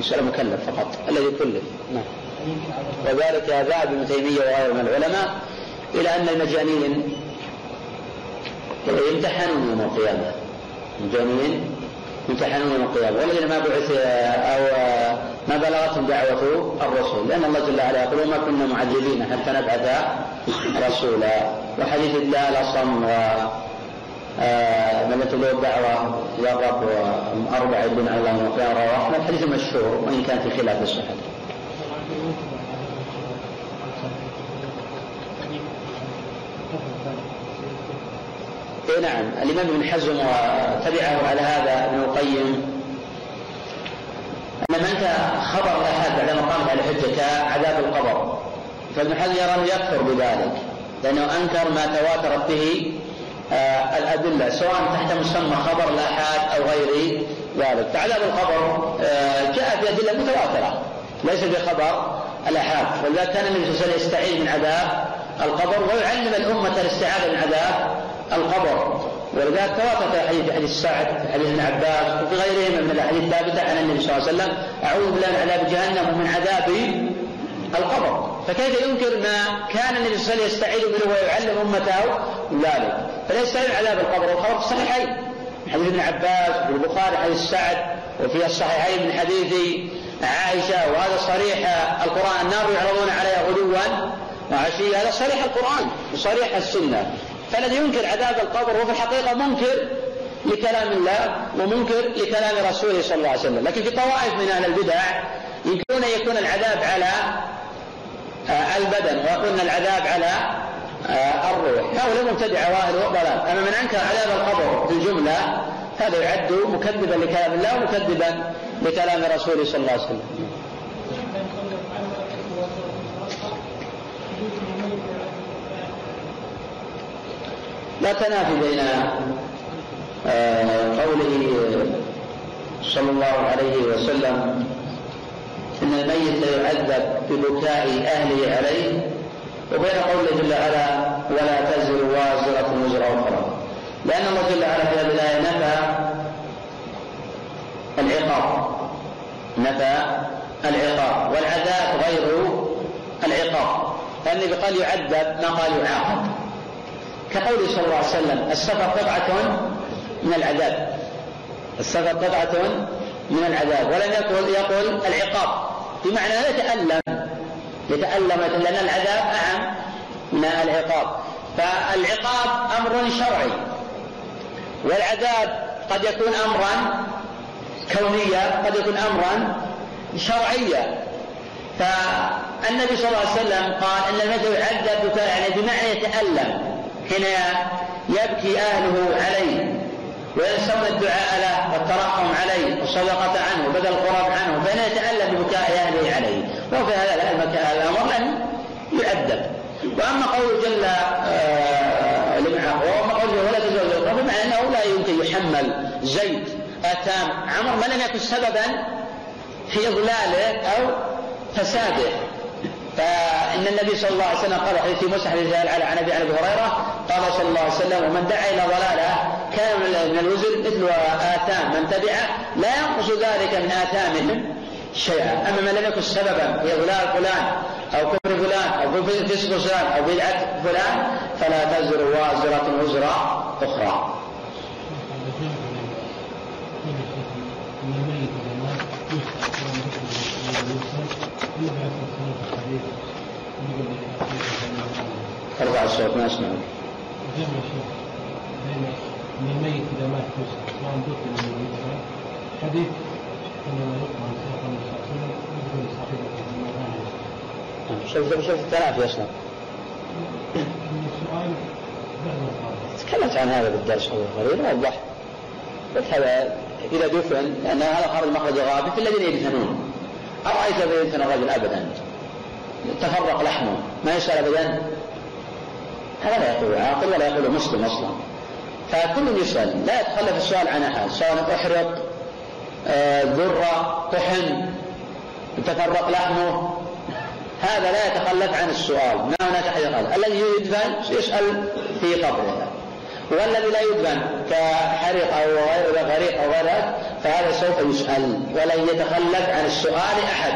يسأل المكلف فقط الذي كلف نعم. وذلك ذهب ابن تيمية وغيره من العلماء إلى أن المجانين يمتحنون يوم القيامة. المجانين يمتحنون يوم القيامة. والذين ما بعث أو ما بلغتهم دعوة الرسول. لأن الله جل وعلا يقول وما كنا معذبين حتى نبعث رسولا. وحديث الله الأصم من يتبع الدعوة إلى الرب وأربع يدون على الله رواه الحديث مشهور وإن كان في خلاف الصحة اي نعم. الإمام ابن حزم وتبعه على هذا ابن القيم. ان من خبر الأحاد بعدما قامت على حجه كعذاب القبر فابن حزم يرى أنه يكفر بذلك لأنه أنكر ما تواترت به آه الأدلة سواء تحت مسمى خبر الاحاد أو غير ذلك. فعذاب القبر آه جاء في ادله متواترة ليس بخبر الاحاد ولذلك كان النبي صلى الله عليه وسلم يستعيذ من عذاب القبر ويعلم الأمة الاستعاذة من عذاب القبر. ولذلك تواتر حديث حديث سعد حديث ابن عباس وفي غيرهما من الأحاديث الثابتة عن النبي صلى الله عليه وسلم أعوذ بالله من عذاب جهنم ومن عذاب القبر. فكيف ينكر ما كان النبي صلى الله عليه وسلم يستعيذ منه ويعلم أمته ذلك؟ فليس من عذاب القبر. والقبر في الصحيحين حديث ابن عباس في البخاري حديث سعد وفي الصحيحين من حديث عائشة وهذا صريح القرآن. النار يعرضون عليها غدوا وعشيا هذا صريح القرآن وصريح السنة. فالذي ينكر عذاب القبر هو في الحقيقة منكر لكلام الله ومنكر لكلام رسوله صلى الله عليه وسلم. لكن في طوائف من أهل البدع يمكن أن يكون العذاب على البدن ويكون العذاب على الروح. هؤلاء مبتدعة واهل وضلال. أما من أنكر عذاب القبر في الجملة هذا يعد مكذبا لكلام الله ومكذبا لكلام رسوله صلى الله عليه وسلم. لا تنافي بين قوله صلى الله عليه وسلم إن الميت يعذب ببكاء أهله عليه وبين قوله جل وعلا ولا تزر وازرة وزر أخرى. لأن الله جل وعلا في هذه الآية نفى العقاب. نفى العقاب. والعذاب غير العقاب. فالنبي قال يعذب ما قال يعاقب. كقوله صلى الله عليه وسلم السفر قطعة من العذاب. السفر قطعة من العذاب. ولم يقل يقول العقاب. بمعنى يتألم. يتألم لأن العذاب أعم من العقاب. فالعقاب أمر شرعي. والعذاب قد يكون أمرا كونيا قد يكون أمرا شرعيا فالنبي صلى الله عليه وسلم قال إن المثل يعذب يعني بمعنى يتألم. حين يبكي أهله عليه وينسون الدعاء له والترحم عليه والصدقة عنه وبدل القرب عنه فإنه يتألم ببكاء أهله عليه. وفي هذا الأمر لن يعذب وأما قوله جل آه وأما قوله ولا تزوج فبمعنى أنه لا يمكن يحمل زيد آثام عمر ما لم يكن سببا في إضلاله أو فساده. فإن النبي صلى الله عليه وسلم قال حديث مسح رجال على عن أبي أبي هريرة قال صلى الله عليه وسلم ومن دعا إلى ضلالة كان من الوزر مثل آثام من تبعه لا ينقص ذلك من آثامهم شيئا. أما من لم يكن سببا في إضلال فلان أو كفر فلان أو فسق فلان أو بدعة فلان فلا تزر وازرة وزر أخرى. أرفع الصوت ما بين ان الميت اذا من حديث شوف شوف بعد القرار تكلمت عن هذا بالدرس قبل قليل وضحت. قلت هذا إذا دفن لأن هذا خرج مخرج في الذين يدفنون. أرأيت اذا يدفن الرجل ابدا؟ تفرق لحمه. ما يسال ابدا؟ هذا لا يقول عاقل ولا يقول مسلم أصلا. فكل يسأل لا يتخلف السؤال عن أحد سواء أحرق آه، ذرة طحن تفرق لحمه. هذا لا يتخلف عن السؤال. ما هناك أحد يقال. الذي يدفن يسال في قبره. والذي لا يدفن كحريق أو غير غريق أو غير ذلك فهذا سوف يسال ولن يتخلف عن السؤال أحد.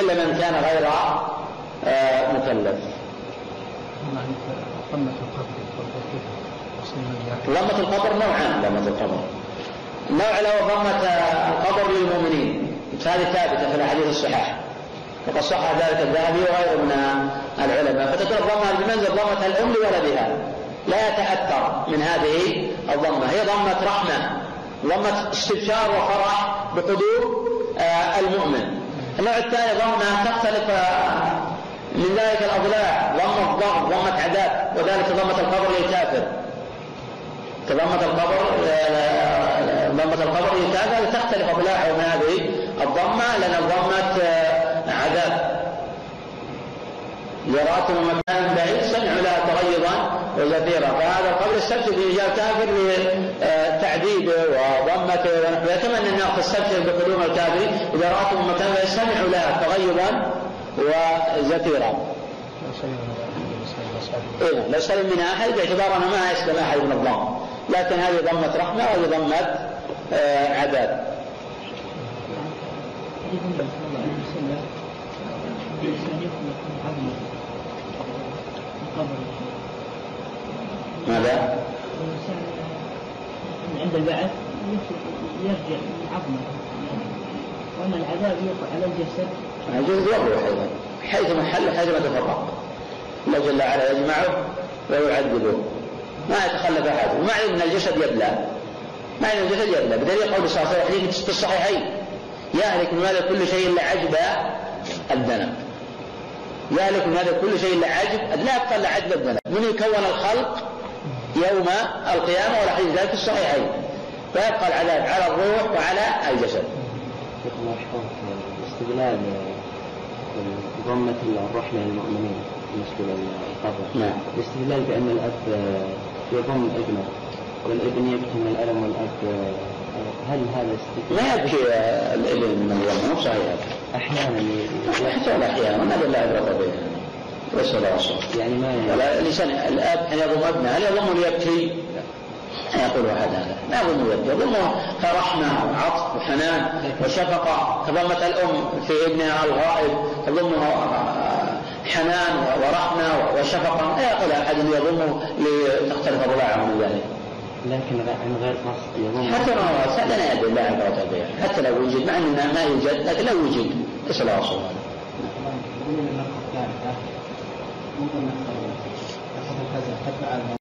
إلا من كان غير آه، مكلف. ضمة القبر نوعان ضمة القبر. نوع له ضمة القبر للمؤمنين. هذه ثابتة في الأحاديث الصحاح وقد صح ذلك الذهبي وغيره من العلماء. فتكون الضمة بمنزل ضمة الأم لولدها لا يتأثر من هذه الضمة. هي ضمة رحمة. ضمة استبشار وفرح بقدوم آه، المؤمن. النوع الثاني ضمة تختلف من ذلك الأضلاع. ضمة ضغط ضمة عذاب. وذلك ضمة القبر للكافر. كضمة القبر ضمة القبر للكافر تختلف من هذه الضمة لأن الضمة عذاب. يراتم مكان بعيد سمعوا لها تغيظا وزفيرا. فهذا القبر استبشر به جاء كافر لتعذيبه وضمته ونحوه كما ان النار تستبشر بقدوم الكافر. إذا راتم مكان بعيد سمعوا لها تغيظا وزفيرا. إيه لا منها أحد باعتبار أنه ما يسلم أحد من الضم لكن هذه ضمة رحمة وهذه ضمة آه عذاب. ماذا؟ عند البعث يرجع عظمه. وأما العذاب يقع على الجسد. يجوز الروح أيضا حيثما حل حيثما تفرق. الله جل وعلا يجمعه ويعذبه. ما يتخلف أحد وما إن الجسد يبلى. ما ان الجسد يبلى بدليل قول صلى الله عليه وسلم في الصحيحين يهلك من هذا كل شيء الا عجب الذنب يهلك من هذا كل شيء الا عجب لا يبقى عجب الذنب من يكون الخلق يوم القيامة والحديث ذلك في الصحيحين. فيبقى العذاب على الروح وعلى الجسد. استدلال ضمة الرحمة للمؤمنين بالنسبة للقبر. نعم. الاستدلال بأن الأب يضم ابنه. والابن يبكي من الألم والأب هل هذا استدلال؟ ما يبكي الابن من اليوم مو صحيح أحيانا حتى ولا أحيانا هذا لا عبره به ليس له اصل يعني ما ولا الإنسان الآب حين يضم ابنه هل يضم ليبكي؟ لا. يقول احد هذا. لا يضم يبكي. يضمه كرحمه وعطف وحنان وشفقة. كضمه الأم في ابنها الغائب. تضمه حنان ورحمة وشفقة. لا يقول أحد يضمه لتختلف ضلاعه من ذلك. لكن عن غير قصد. يظن حتى لو لا يدل لا عبرة به حتى لو وجد مع أنه ما يوجد لكن لو وجد له أصل هذا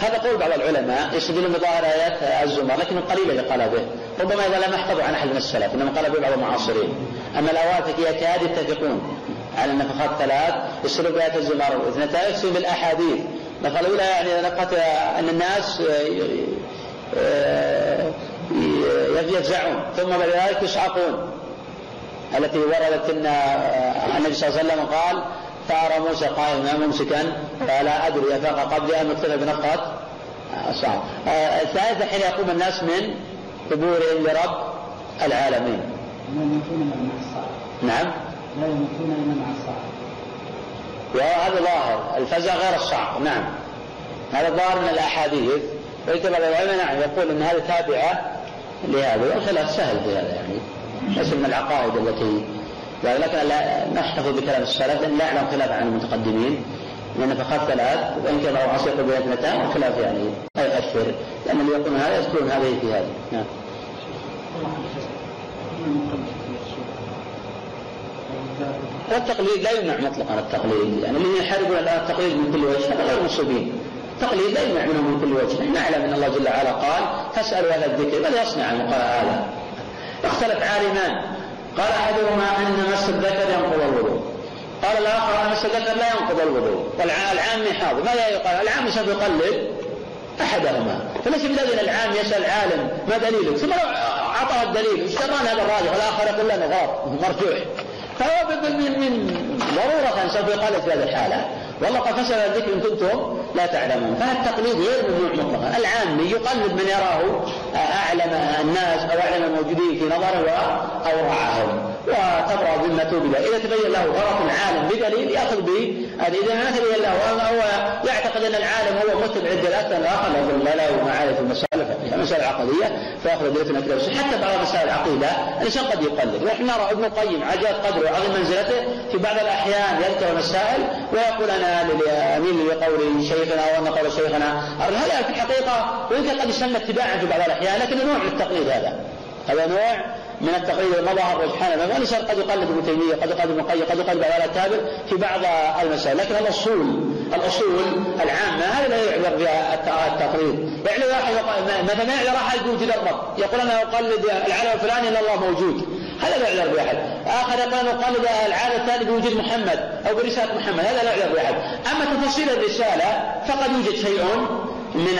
هذا قول بعض العلماء يستدلون بظاهر آيات الزمر لكن القليل اللي قال به. ربما إذا لم يحفظوا عن أحد من السلف إنما قال به بعض المعاصرين. أما الاوافق يكاد يتفقون على النفقات ثلاث يستدلون بآيات الزمر. واثنتان يكفي بالأحاديث. النفقه الاولى يعني نفقه أن الناس آه، يفزعون ثم بعد ذلك يصعقون التي وردت إن آه، النبي صلى الله عليه وسلم قال فأرى موسى قائما ممسكا فلا أدري أفاق قبلي أم اكتفى بنفقة الصعب الثالثة حين يقوم الناس من قبورهم لرب العالمين. لا يموتون مع الصعب نعم. لا يموتون إلا مع الصعب وهذا ظاهر. الفزع غير الصعق نعم. هذا ظاهر من الأحاديث. ويكتب العلماء نعم يقول أن هذا تابعة لهذا والخلاف سهل في هذا يعني. ليس من العقائد التي لكن لا نحتفظ بكلام السلف لأن لا اعلم خلاف عن المتقدمين. لأن فقط ثلاث وإن كان أو عصير بين اثنتان والخلاف يعني لا يؤثر. لأن اللي يقول هذا يذكرون هذه في هذه نعم. والتقليد لا يمنع مطلقا التقليد. يعني الذين يحاربون الآن التقليد من كل وجه هذا غير مصيبين التقليد لا يمنع منهم من كل وجه. نعلم أن الله جل وعلا قال فاسألوا أهل الذكر ماذا يصنع هذا. اختلف عالمان قال أحدهما أن مس الذكر ينقض الوضوء. قال الآخر أن مس الذكر لا ينقض الوضوء. والعام حاضر. ماذا يقال؟ العام سوف يقلد أحدهما. فليس بلازم العام يسأل العالم ما دليلك ثم لو أعطاه الدليل اشتران هذا الراجح. والآخر يقول لا نغار مرجوح. فهو من من ضرورة سوف يقلد في هذه الحالة. والله قد فسر الذكر إن كنتم لا تعلمون. فالتقليد غير ممنوع مطلقا العامي يقلد من يراه أعلم الناس أو أعلم الموجودين في نظره واورعهم وتبرا ذمته بذلك. إذا تبين له غلط العالم بدليل يأخذ به. إذا ما تبين له هو يعتقد أن العالم هو متبع الدلاله الآخر لا له معارف المساله المساله العقديه فياخذ دليل كذا حتى بعض مسائل العقيده الانسان قد يقلد ونحن نرى ابن القيم عجاز قدره وعظيم منزلته في بعض الأحيان يذكر مسائل ويقول أنا اميل لقول شيخنا وأن قول شيخنا هذا في الحقيقة ويمكن قد يسمى اتباعا في بعض الأحيان لكن نوع من التقليد هذا. هذا نوع من التقليد المظهر رجحان والانسان قد يقلد ابن تيمية قد يقلد ابن القيم قد يقلد بعض التابع في بعض المسائل. لكن الأصول الأصول العامة هذا لا يعذر بها التقليد. يعني واحد مثلا ما يعذر احد يوجد الرب يقول أنا أقلد العالم الفلاني ان الله موجود. هذا لا يعذر بأحد. آخر يقول أنا أقلد العاده الثاني بوجود محمد أو برسالة محمد. هذا لا يعذر بأحد. أما تفاصيل الرسالة فقد يوجد شيء من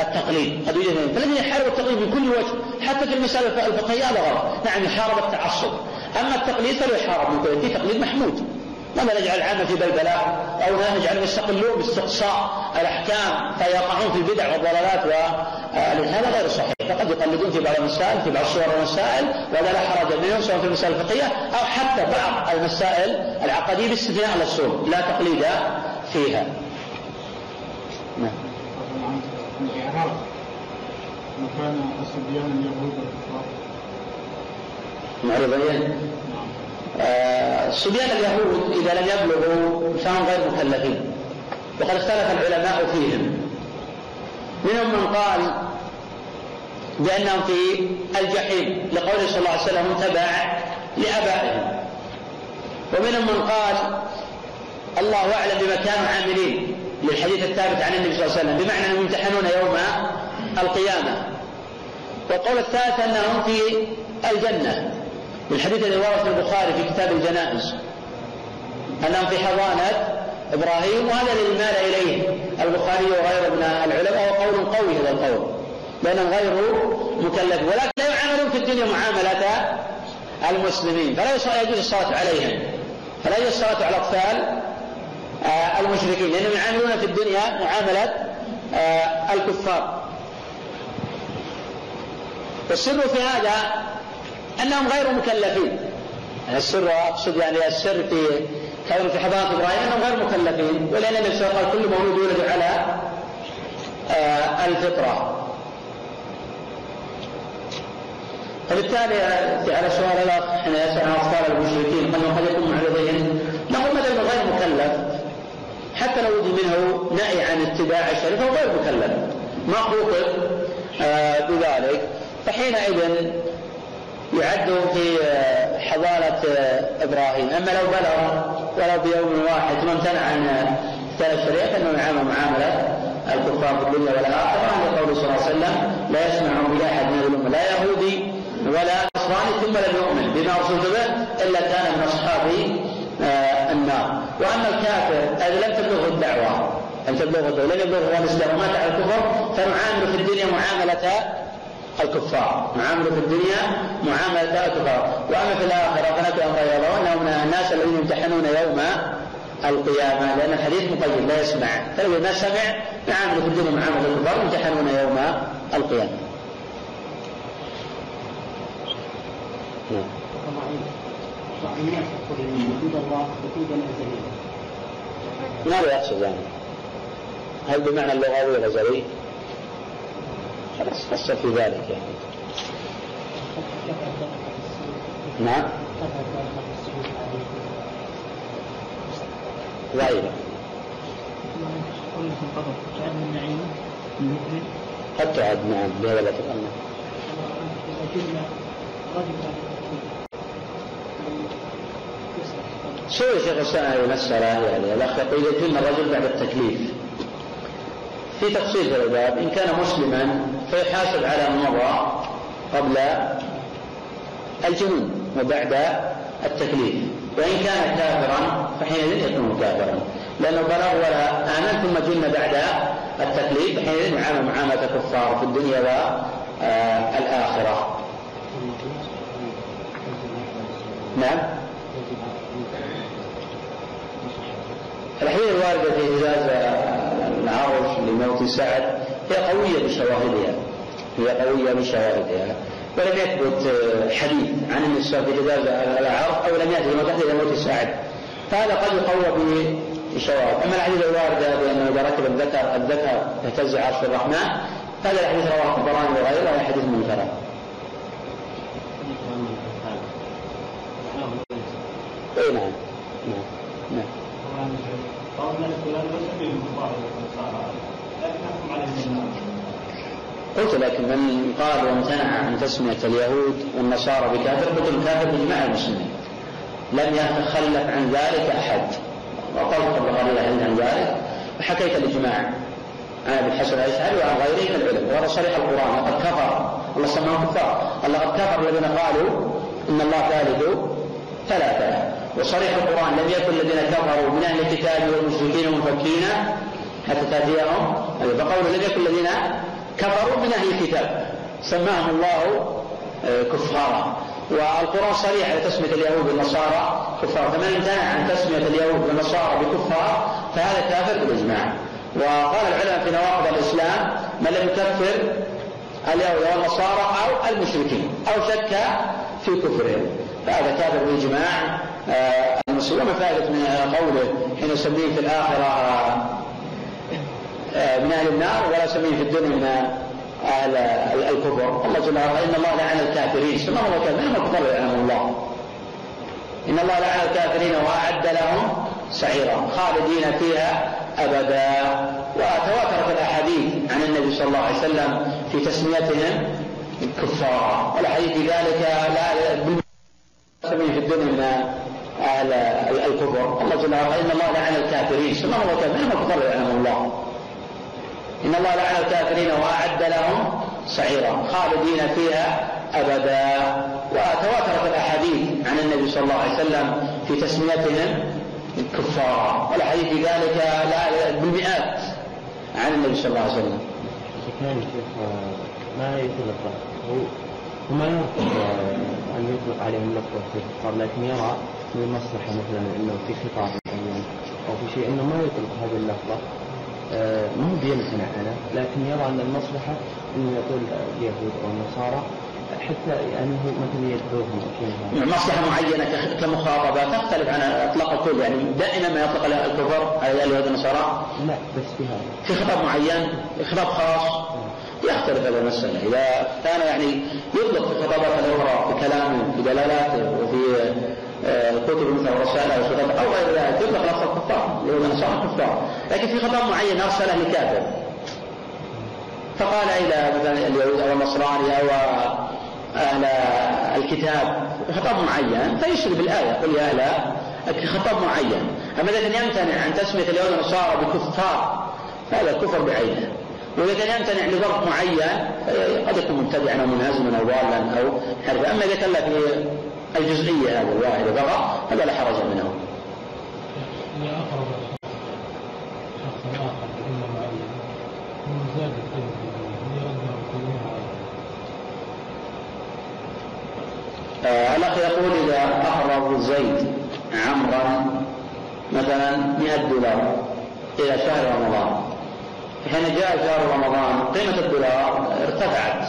التقليد. قد يوجد فالذي يحارب التقليد من كل وجه حتى في المسألة الفقهية هذا غلط نعم يحارب التعصب. أما التقليد فلا يحارب من كل تقليد محمود. لما نجعل العامة في بلبلة؟ أو نجعل يستقلون باستقصاء الأحكام فيقعون في البدع والضلالات وهذا غير صحيح. فقد يقلدون في بعض المسائل في بعض الصور والمسائل وهذا لا حرج منهم سواء في المسائل الفقهية أو حتى بعض المسائل العقدية باستثناء الأصول. لا تقليد فيها نعم الإعراب مكان الصبيان اليهود معرضين آه صبيان اليهود إذا لم يبلغوا فهم غير مكلفين وقد اختلف العلماء فيهم. منهم من قال بأنهم في الجحيم لقوله صلى الله عليه وسلم تبع لآبائهم. ومنهم من قال الله أعلم بما كانوا عاملين للحديث الثابت عن النبي صلى الله عليه وسلم بمعنى أنهم يمتحنون يوم القيامة. والقول الثالث انهم في الجنة. بالحديث الذي ورد في البخاري في كتاب الجنائز. أنهم في حضانة إبراهيم وهذا الذي مال إليه البخاري وغيره من العلماء وقول قوي هذا القول. لأنهم غير مكلفين. ولكن لا يعاملون في الدنيا معاملة المسلمين. فلا يجوز الصلاة عليهم. فلا يجوز الصلاة على الأطفال آه، المشركين. لأنهم يعاملون في الدنيا معاملة آه، الكفار. والسر في هذا أنهم غير مكلفين. السر أقصد يعني السر في كون في حضارة إبراهيم أنهم غير مكلفين ولأن النبي صلى الله عليه وسلم كل مولود يولد على آه، الفطرة. فبالتالي على سؤال الأخ حين يسأل عن أطفال المشركين أنه قد يكون معرضين؟ نقول مثلا غير مكلف. حتى لو وجد منه نهي عن اتباع الشريعة فهو غير مكلف. ما خوطب آه بذلك. فحينئذ يعد في حضارة إبراهيم. أما لو بلغ ولو بيوم واحد امتنع عن اتباع الشريعة فإنه يعامل معاملة الكفار في الدنيا والآخرة. لقوله صلى الله عليه وسلم لا يسمع بلا أحد من الأمة لا يهودي ولا نصراني ثم لم يؤمن بما أرسلت به إلا كان من أصحاب آه، النار. وأما الكافر الذي لم تبلغه الدعوة لم تبلغه لم يبلغه الإسلام. ومات على الكفر فنعامل في الدنيا معاملة الكفار نعامل في الدنيا معاملة الكفار وأما في الآخرة أمر يرون من الناس الذين يمتحنون يوم القيامة لأن الحديث مقيد لا يسمع فلو ما سمع نعامل في الدنيا معاملة الكفار يمتحنون يوم القيامة نعم يقول وجود الله وجودا ماذا يقصد يعني؟ هل بمعنى اللغوي الازلي؟ فصل في ذلك. يعني نعم. من نعيم من مثل قد تعد نعم بهذا لا تتأمل سوى شيخ الاسلام هذه المسألة يعني الأخ يقول إذا جن الرجل بعد التكليف. في تفصيل في الباب إن كان مسلما فيحاسب على ما مضى قبل الجنون وبعد التكليف. وإن كان كافرا فحينئذ يكون كافرا. لأنه بلغ ولا آمن ثم جن بعد التكليف فحينئذ يعامل معاملة الكفار في الدنيا والآخرة نعم. الحين الواردة في إجازة العرش لموت سعد هي قوية بشواهدها. هي قوية بشواهدها. ولم يثبت حديث عن النساء في إجازة العرش أو لم يأتي بما موت سعد فهذا قد يقوى بشواهد. أما الحديث الواردة بأنه إذا ركب الذكر الذكر يهتز عرش الرحمن هذا الحديث رواه الطبراني وغيره وهو حديث منكر. اي نعم. نعم. نعم. قلت لكن من قال وامتنع عن تسمية اليهود والنصارى بكافر قلت الكافر بإجماع المسلمين. لم يتخلف عن ذلك أحد. وقال قبل قليل عن ذلك وحكيت الإجماع عن أبي الحسن الاشعري وعن غيره من العلم. وهذا صريح القرآن. لقد كفر. الله سماهم كفار. لقد كفر الذين قالوا إن الله ثالث ثلاثة. وصريح القرآن لم يكن الذين كفروا من أهل الكتاب والمشركين منفكين حتى تأتيهم. فقول لم يكن الذين كفروا من أهل الكتاب. سماهم الله آه، كفارا. والقرآن صريح على تسمية اليهود والنصارى كفار فمن امتنع عن تسمية اليهود والنصارى بكفار فهذا كافر بالإجماع. وقال العلماء في نواقض الإسلام من لم يكفر اليهود والنصارى أو المشركين أو شك في كفرهم. فهذا كافر بالإجماع آه، المسلمين وما فائدة من قوله حين يسميه في الآخرة من أهل النار ولا يسميه في الدنيا من أهل الكفر. الله جل وعلا إن الله لعن الكافرين. سماه الله كافرين ما الكفار لعنهم الله. إن الله لعن الكافرين وأعد لهم سعيرا خالدين فيها أبدا. وتواترت الأحاديث عن النبي صلى الله عليه وسلم في تسميتهم كفارا والأحاديث في ذلك لا في الدنيا من أهل الكفر. الله جل وعلا إن الله لعن الكافرين. سماه الله كافرين ما الكفار لعنهم الله. إن الله لعن الكافرين وأعد لهم سعيرا خالدين فيها أبدا. وتواترت الأحاديث عن النبي صلى الله عليه وسلم في تسميتهم كفارا والأحاديث في ذلك لا بالمئات عن النبي صلى الله عليه وسلم. ما يطلق وما يرفض أن يطلق عليهم لفظة الكفار لكن يرى من المصلحة مثلا أنه في خطاب معين أو في شيء أنه ما يطلق هذه اللفظة. ما هو بيمتنع عنه لكن يرى أن المصلحة أنه يقول اليهود أو النصارى حتى يعني هو مثلا يدعوهم أو شيء مصلحة معينة كمخاطبة تختلف عن إطلاق الكل يعني دائما ما يطلق الكفر على اليهود والنصارى؟ لا بس في هذا. في خطاب معين خطاب خاص؟ يختلف هذه المسألة. إذا كان يعني يطلق في الخطابات الأخرى في كلامه في دلالاته وفي آه، الكتب مثل الخطاب أو غير ذلك يطلق الكفار اليهود والنصارى كفار. لكن في خطاب معين ارسله لكافر فقال إلى مثلا اليهود أو النصراني أو أهل الكتاب خطاب معين فيشري بالايه قل يا أهل خطاب معين. أما إذا كان يمتنع عن تسميه اليهود والنصارى بكفار هذا كفر بعينه. وإذا كان يمتنع لظرف معين قد يكون مبتدعا أو منهزما أو ضالا أو حرفا. أما إذا كان في الجزئية هذه الواحدة فقط هذا لا حرج منه. إذا أقرب شخص آخر بكلمة معينة ثم زاد الكلمة هل يرده كلمة الأخ يقول إذا أقرض زيد عمرا مثلا 100 دولار إلى شهر رمضان. حين جاء شهر رمضان قيمة الدولار ارتفعت.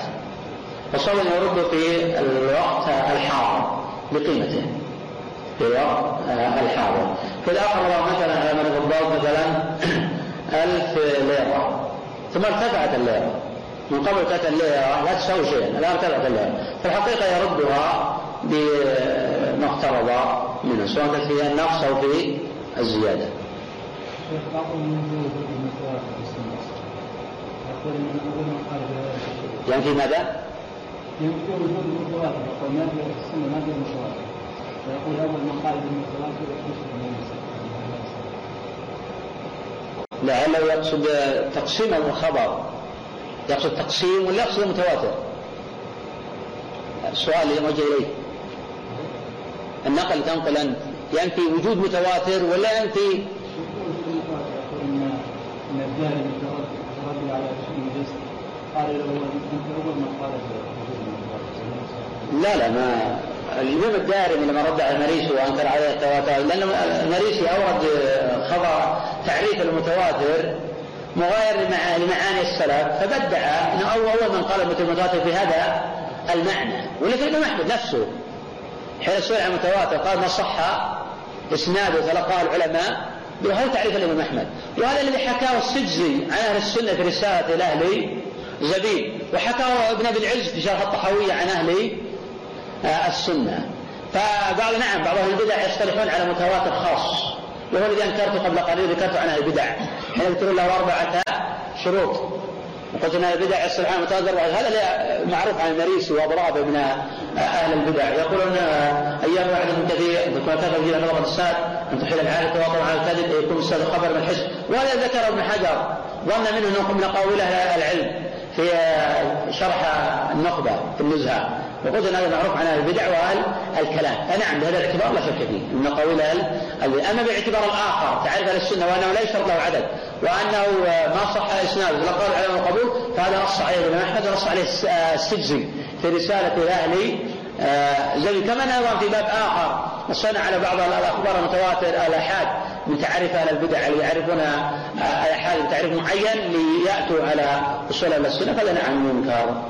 فصار يرد في الوقت الحاضر بقيمته. في الوقت الحاضر فإذا مثلا على من الضباط مثلا ألف ليرة. ثم ارتفعت الليرة. من قبل كانت الليرة لا تساوي شيئا الآن ارتفعت الليرة. في الحقيقة يردها بما اقترض منه سواء كان في النقص أو في الزيادة يعني في ماذا؟ وجود يقول ما في ما في فيقول لعله يقصد تقسيم الخبر يقصد تقسيم ولا يقصد المتواتر؟ السؤال اللي موجه إليه النقل تنقل أنت. ينفي وجود متواتر ولا ينفي لا لا ما. الإمام الدارمي لما رد على المريسي وأنكر عليه التواتر لأن المريسي أورد خبر تعريف المتواتر مغاير لمع- لمعاني السلف فبدع أنه أول من قال المتواتر بهذا المعنى ولكن أحمد نفسه. حين سئل عن المتواتر قال ما صح إسناده؟ تلقاه العلماء وهذا تعريف الإمام أحمد؟ وهذا الذي حكاه السجزي عن أهل السنة في رسالة الأهلي زبيب وحكاه ابن أبي العز في شرح الطحاوية عن أهل آه، السنة. فبعض نعم بعض أهل البدع يصطلحون على متواتر خاص وهو الذي أنكرته قبل قليل ذكرت عن أهل البدع. حين يذكرون له أربعة شروط. وقلت أهل البدع على متواتر هذا معروف عن المريسي وأضرابه من أهل البدع. يقولون أيام وعدكم كثير أن تكون كثر فيها نظر الساد أن تحيل العادة تواطؤ على الكذب يكون الساد خبر من الحزب وهذا ذكر ابن حجر. ظن منه أنه من أقاويل أهل العلم في شرح النخبة في النزهة. وقلت إن هذا معروف عن أهل البدع وأهل الكلام. فنعم بهذا الاعتبار لا شك فيه. إن قول أهل. أما باعتبار الآخر تعرف أهل السنة وأنه لا يشترط له عدد. وأنه ما صح إسناده ولا قال العلم القبول فهذا نص عليه الامام أحمد ونص عليه الس- السجزي في رسالة أهل آه، زي كمان أيضا في باب آخر نصنا على بعض الأخبار المتواتر الاحاد من أهل البدع اللي يعرفون آه، الاحاد بتعريف معين ليأتوا على أصول أهل السنة فهذا نعم منكر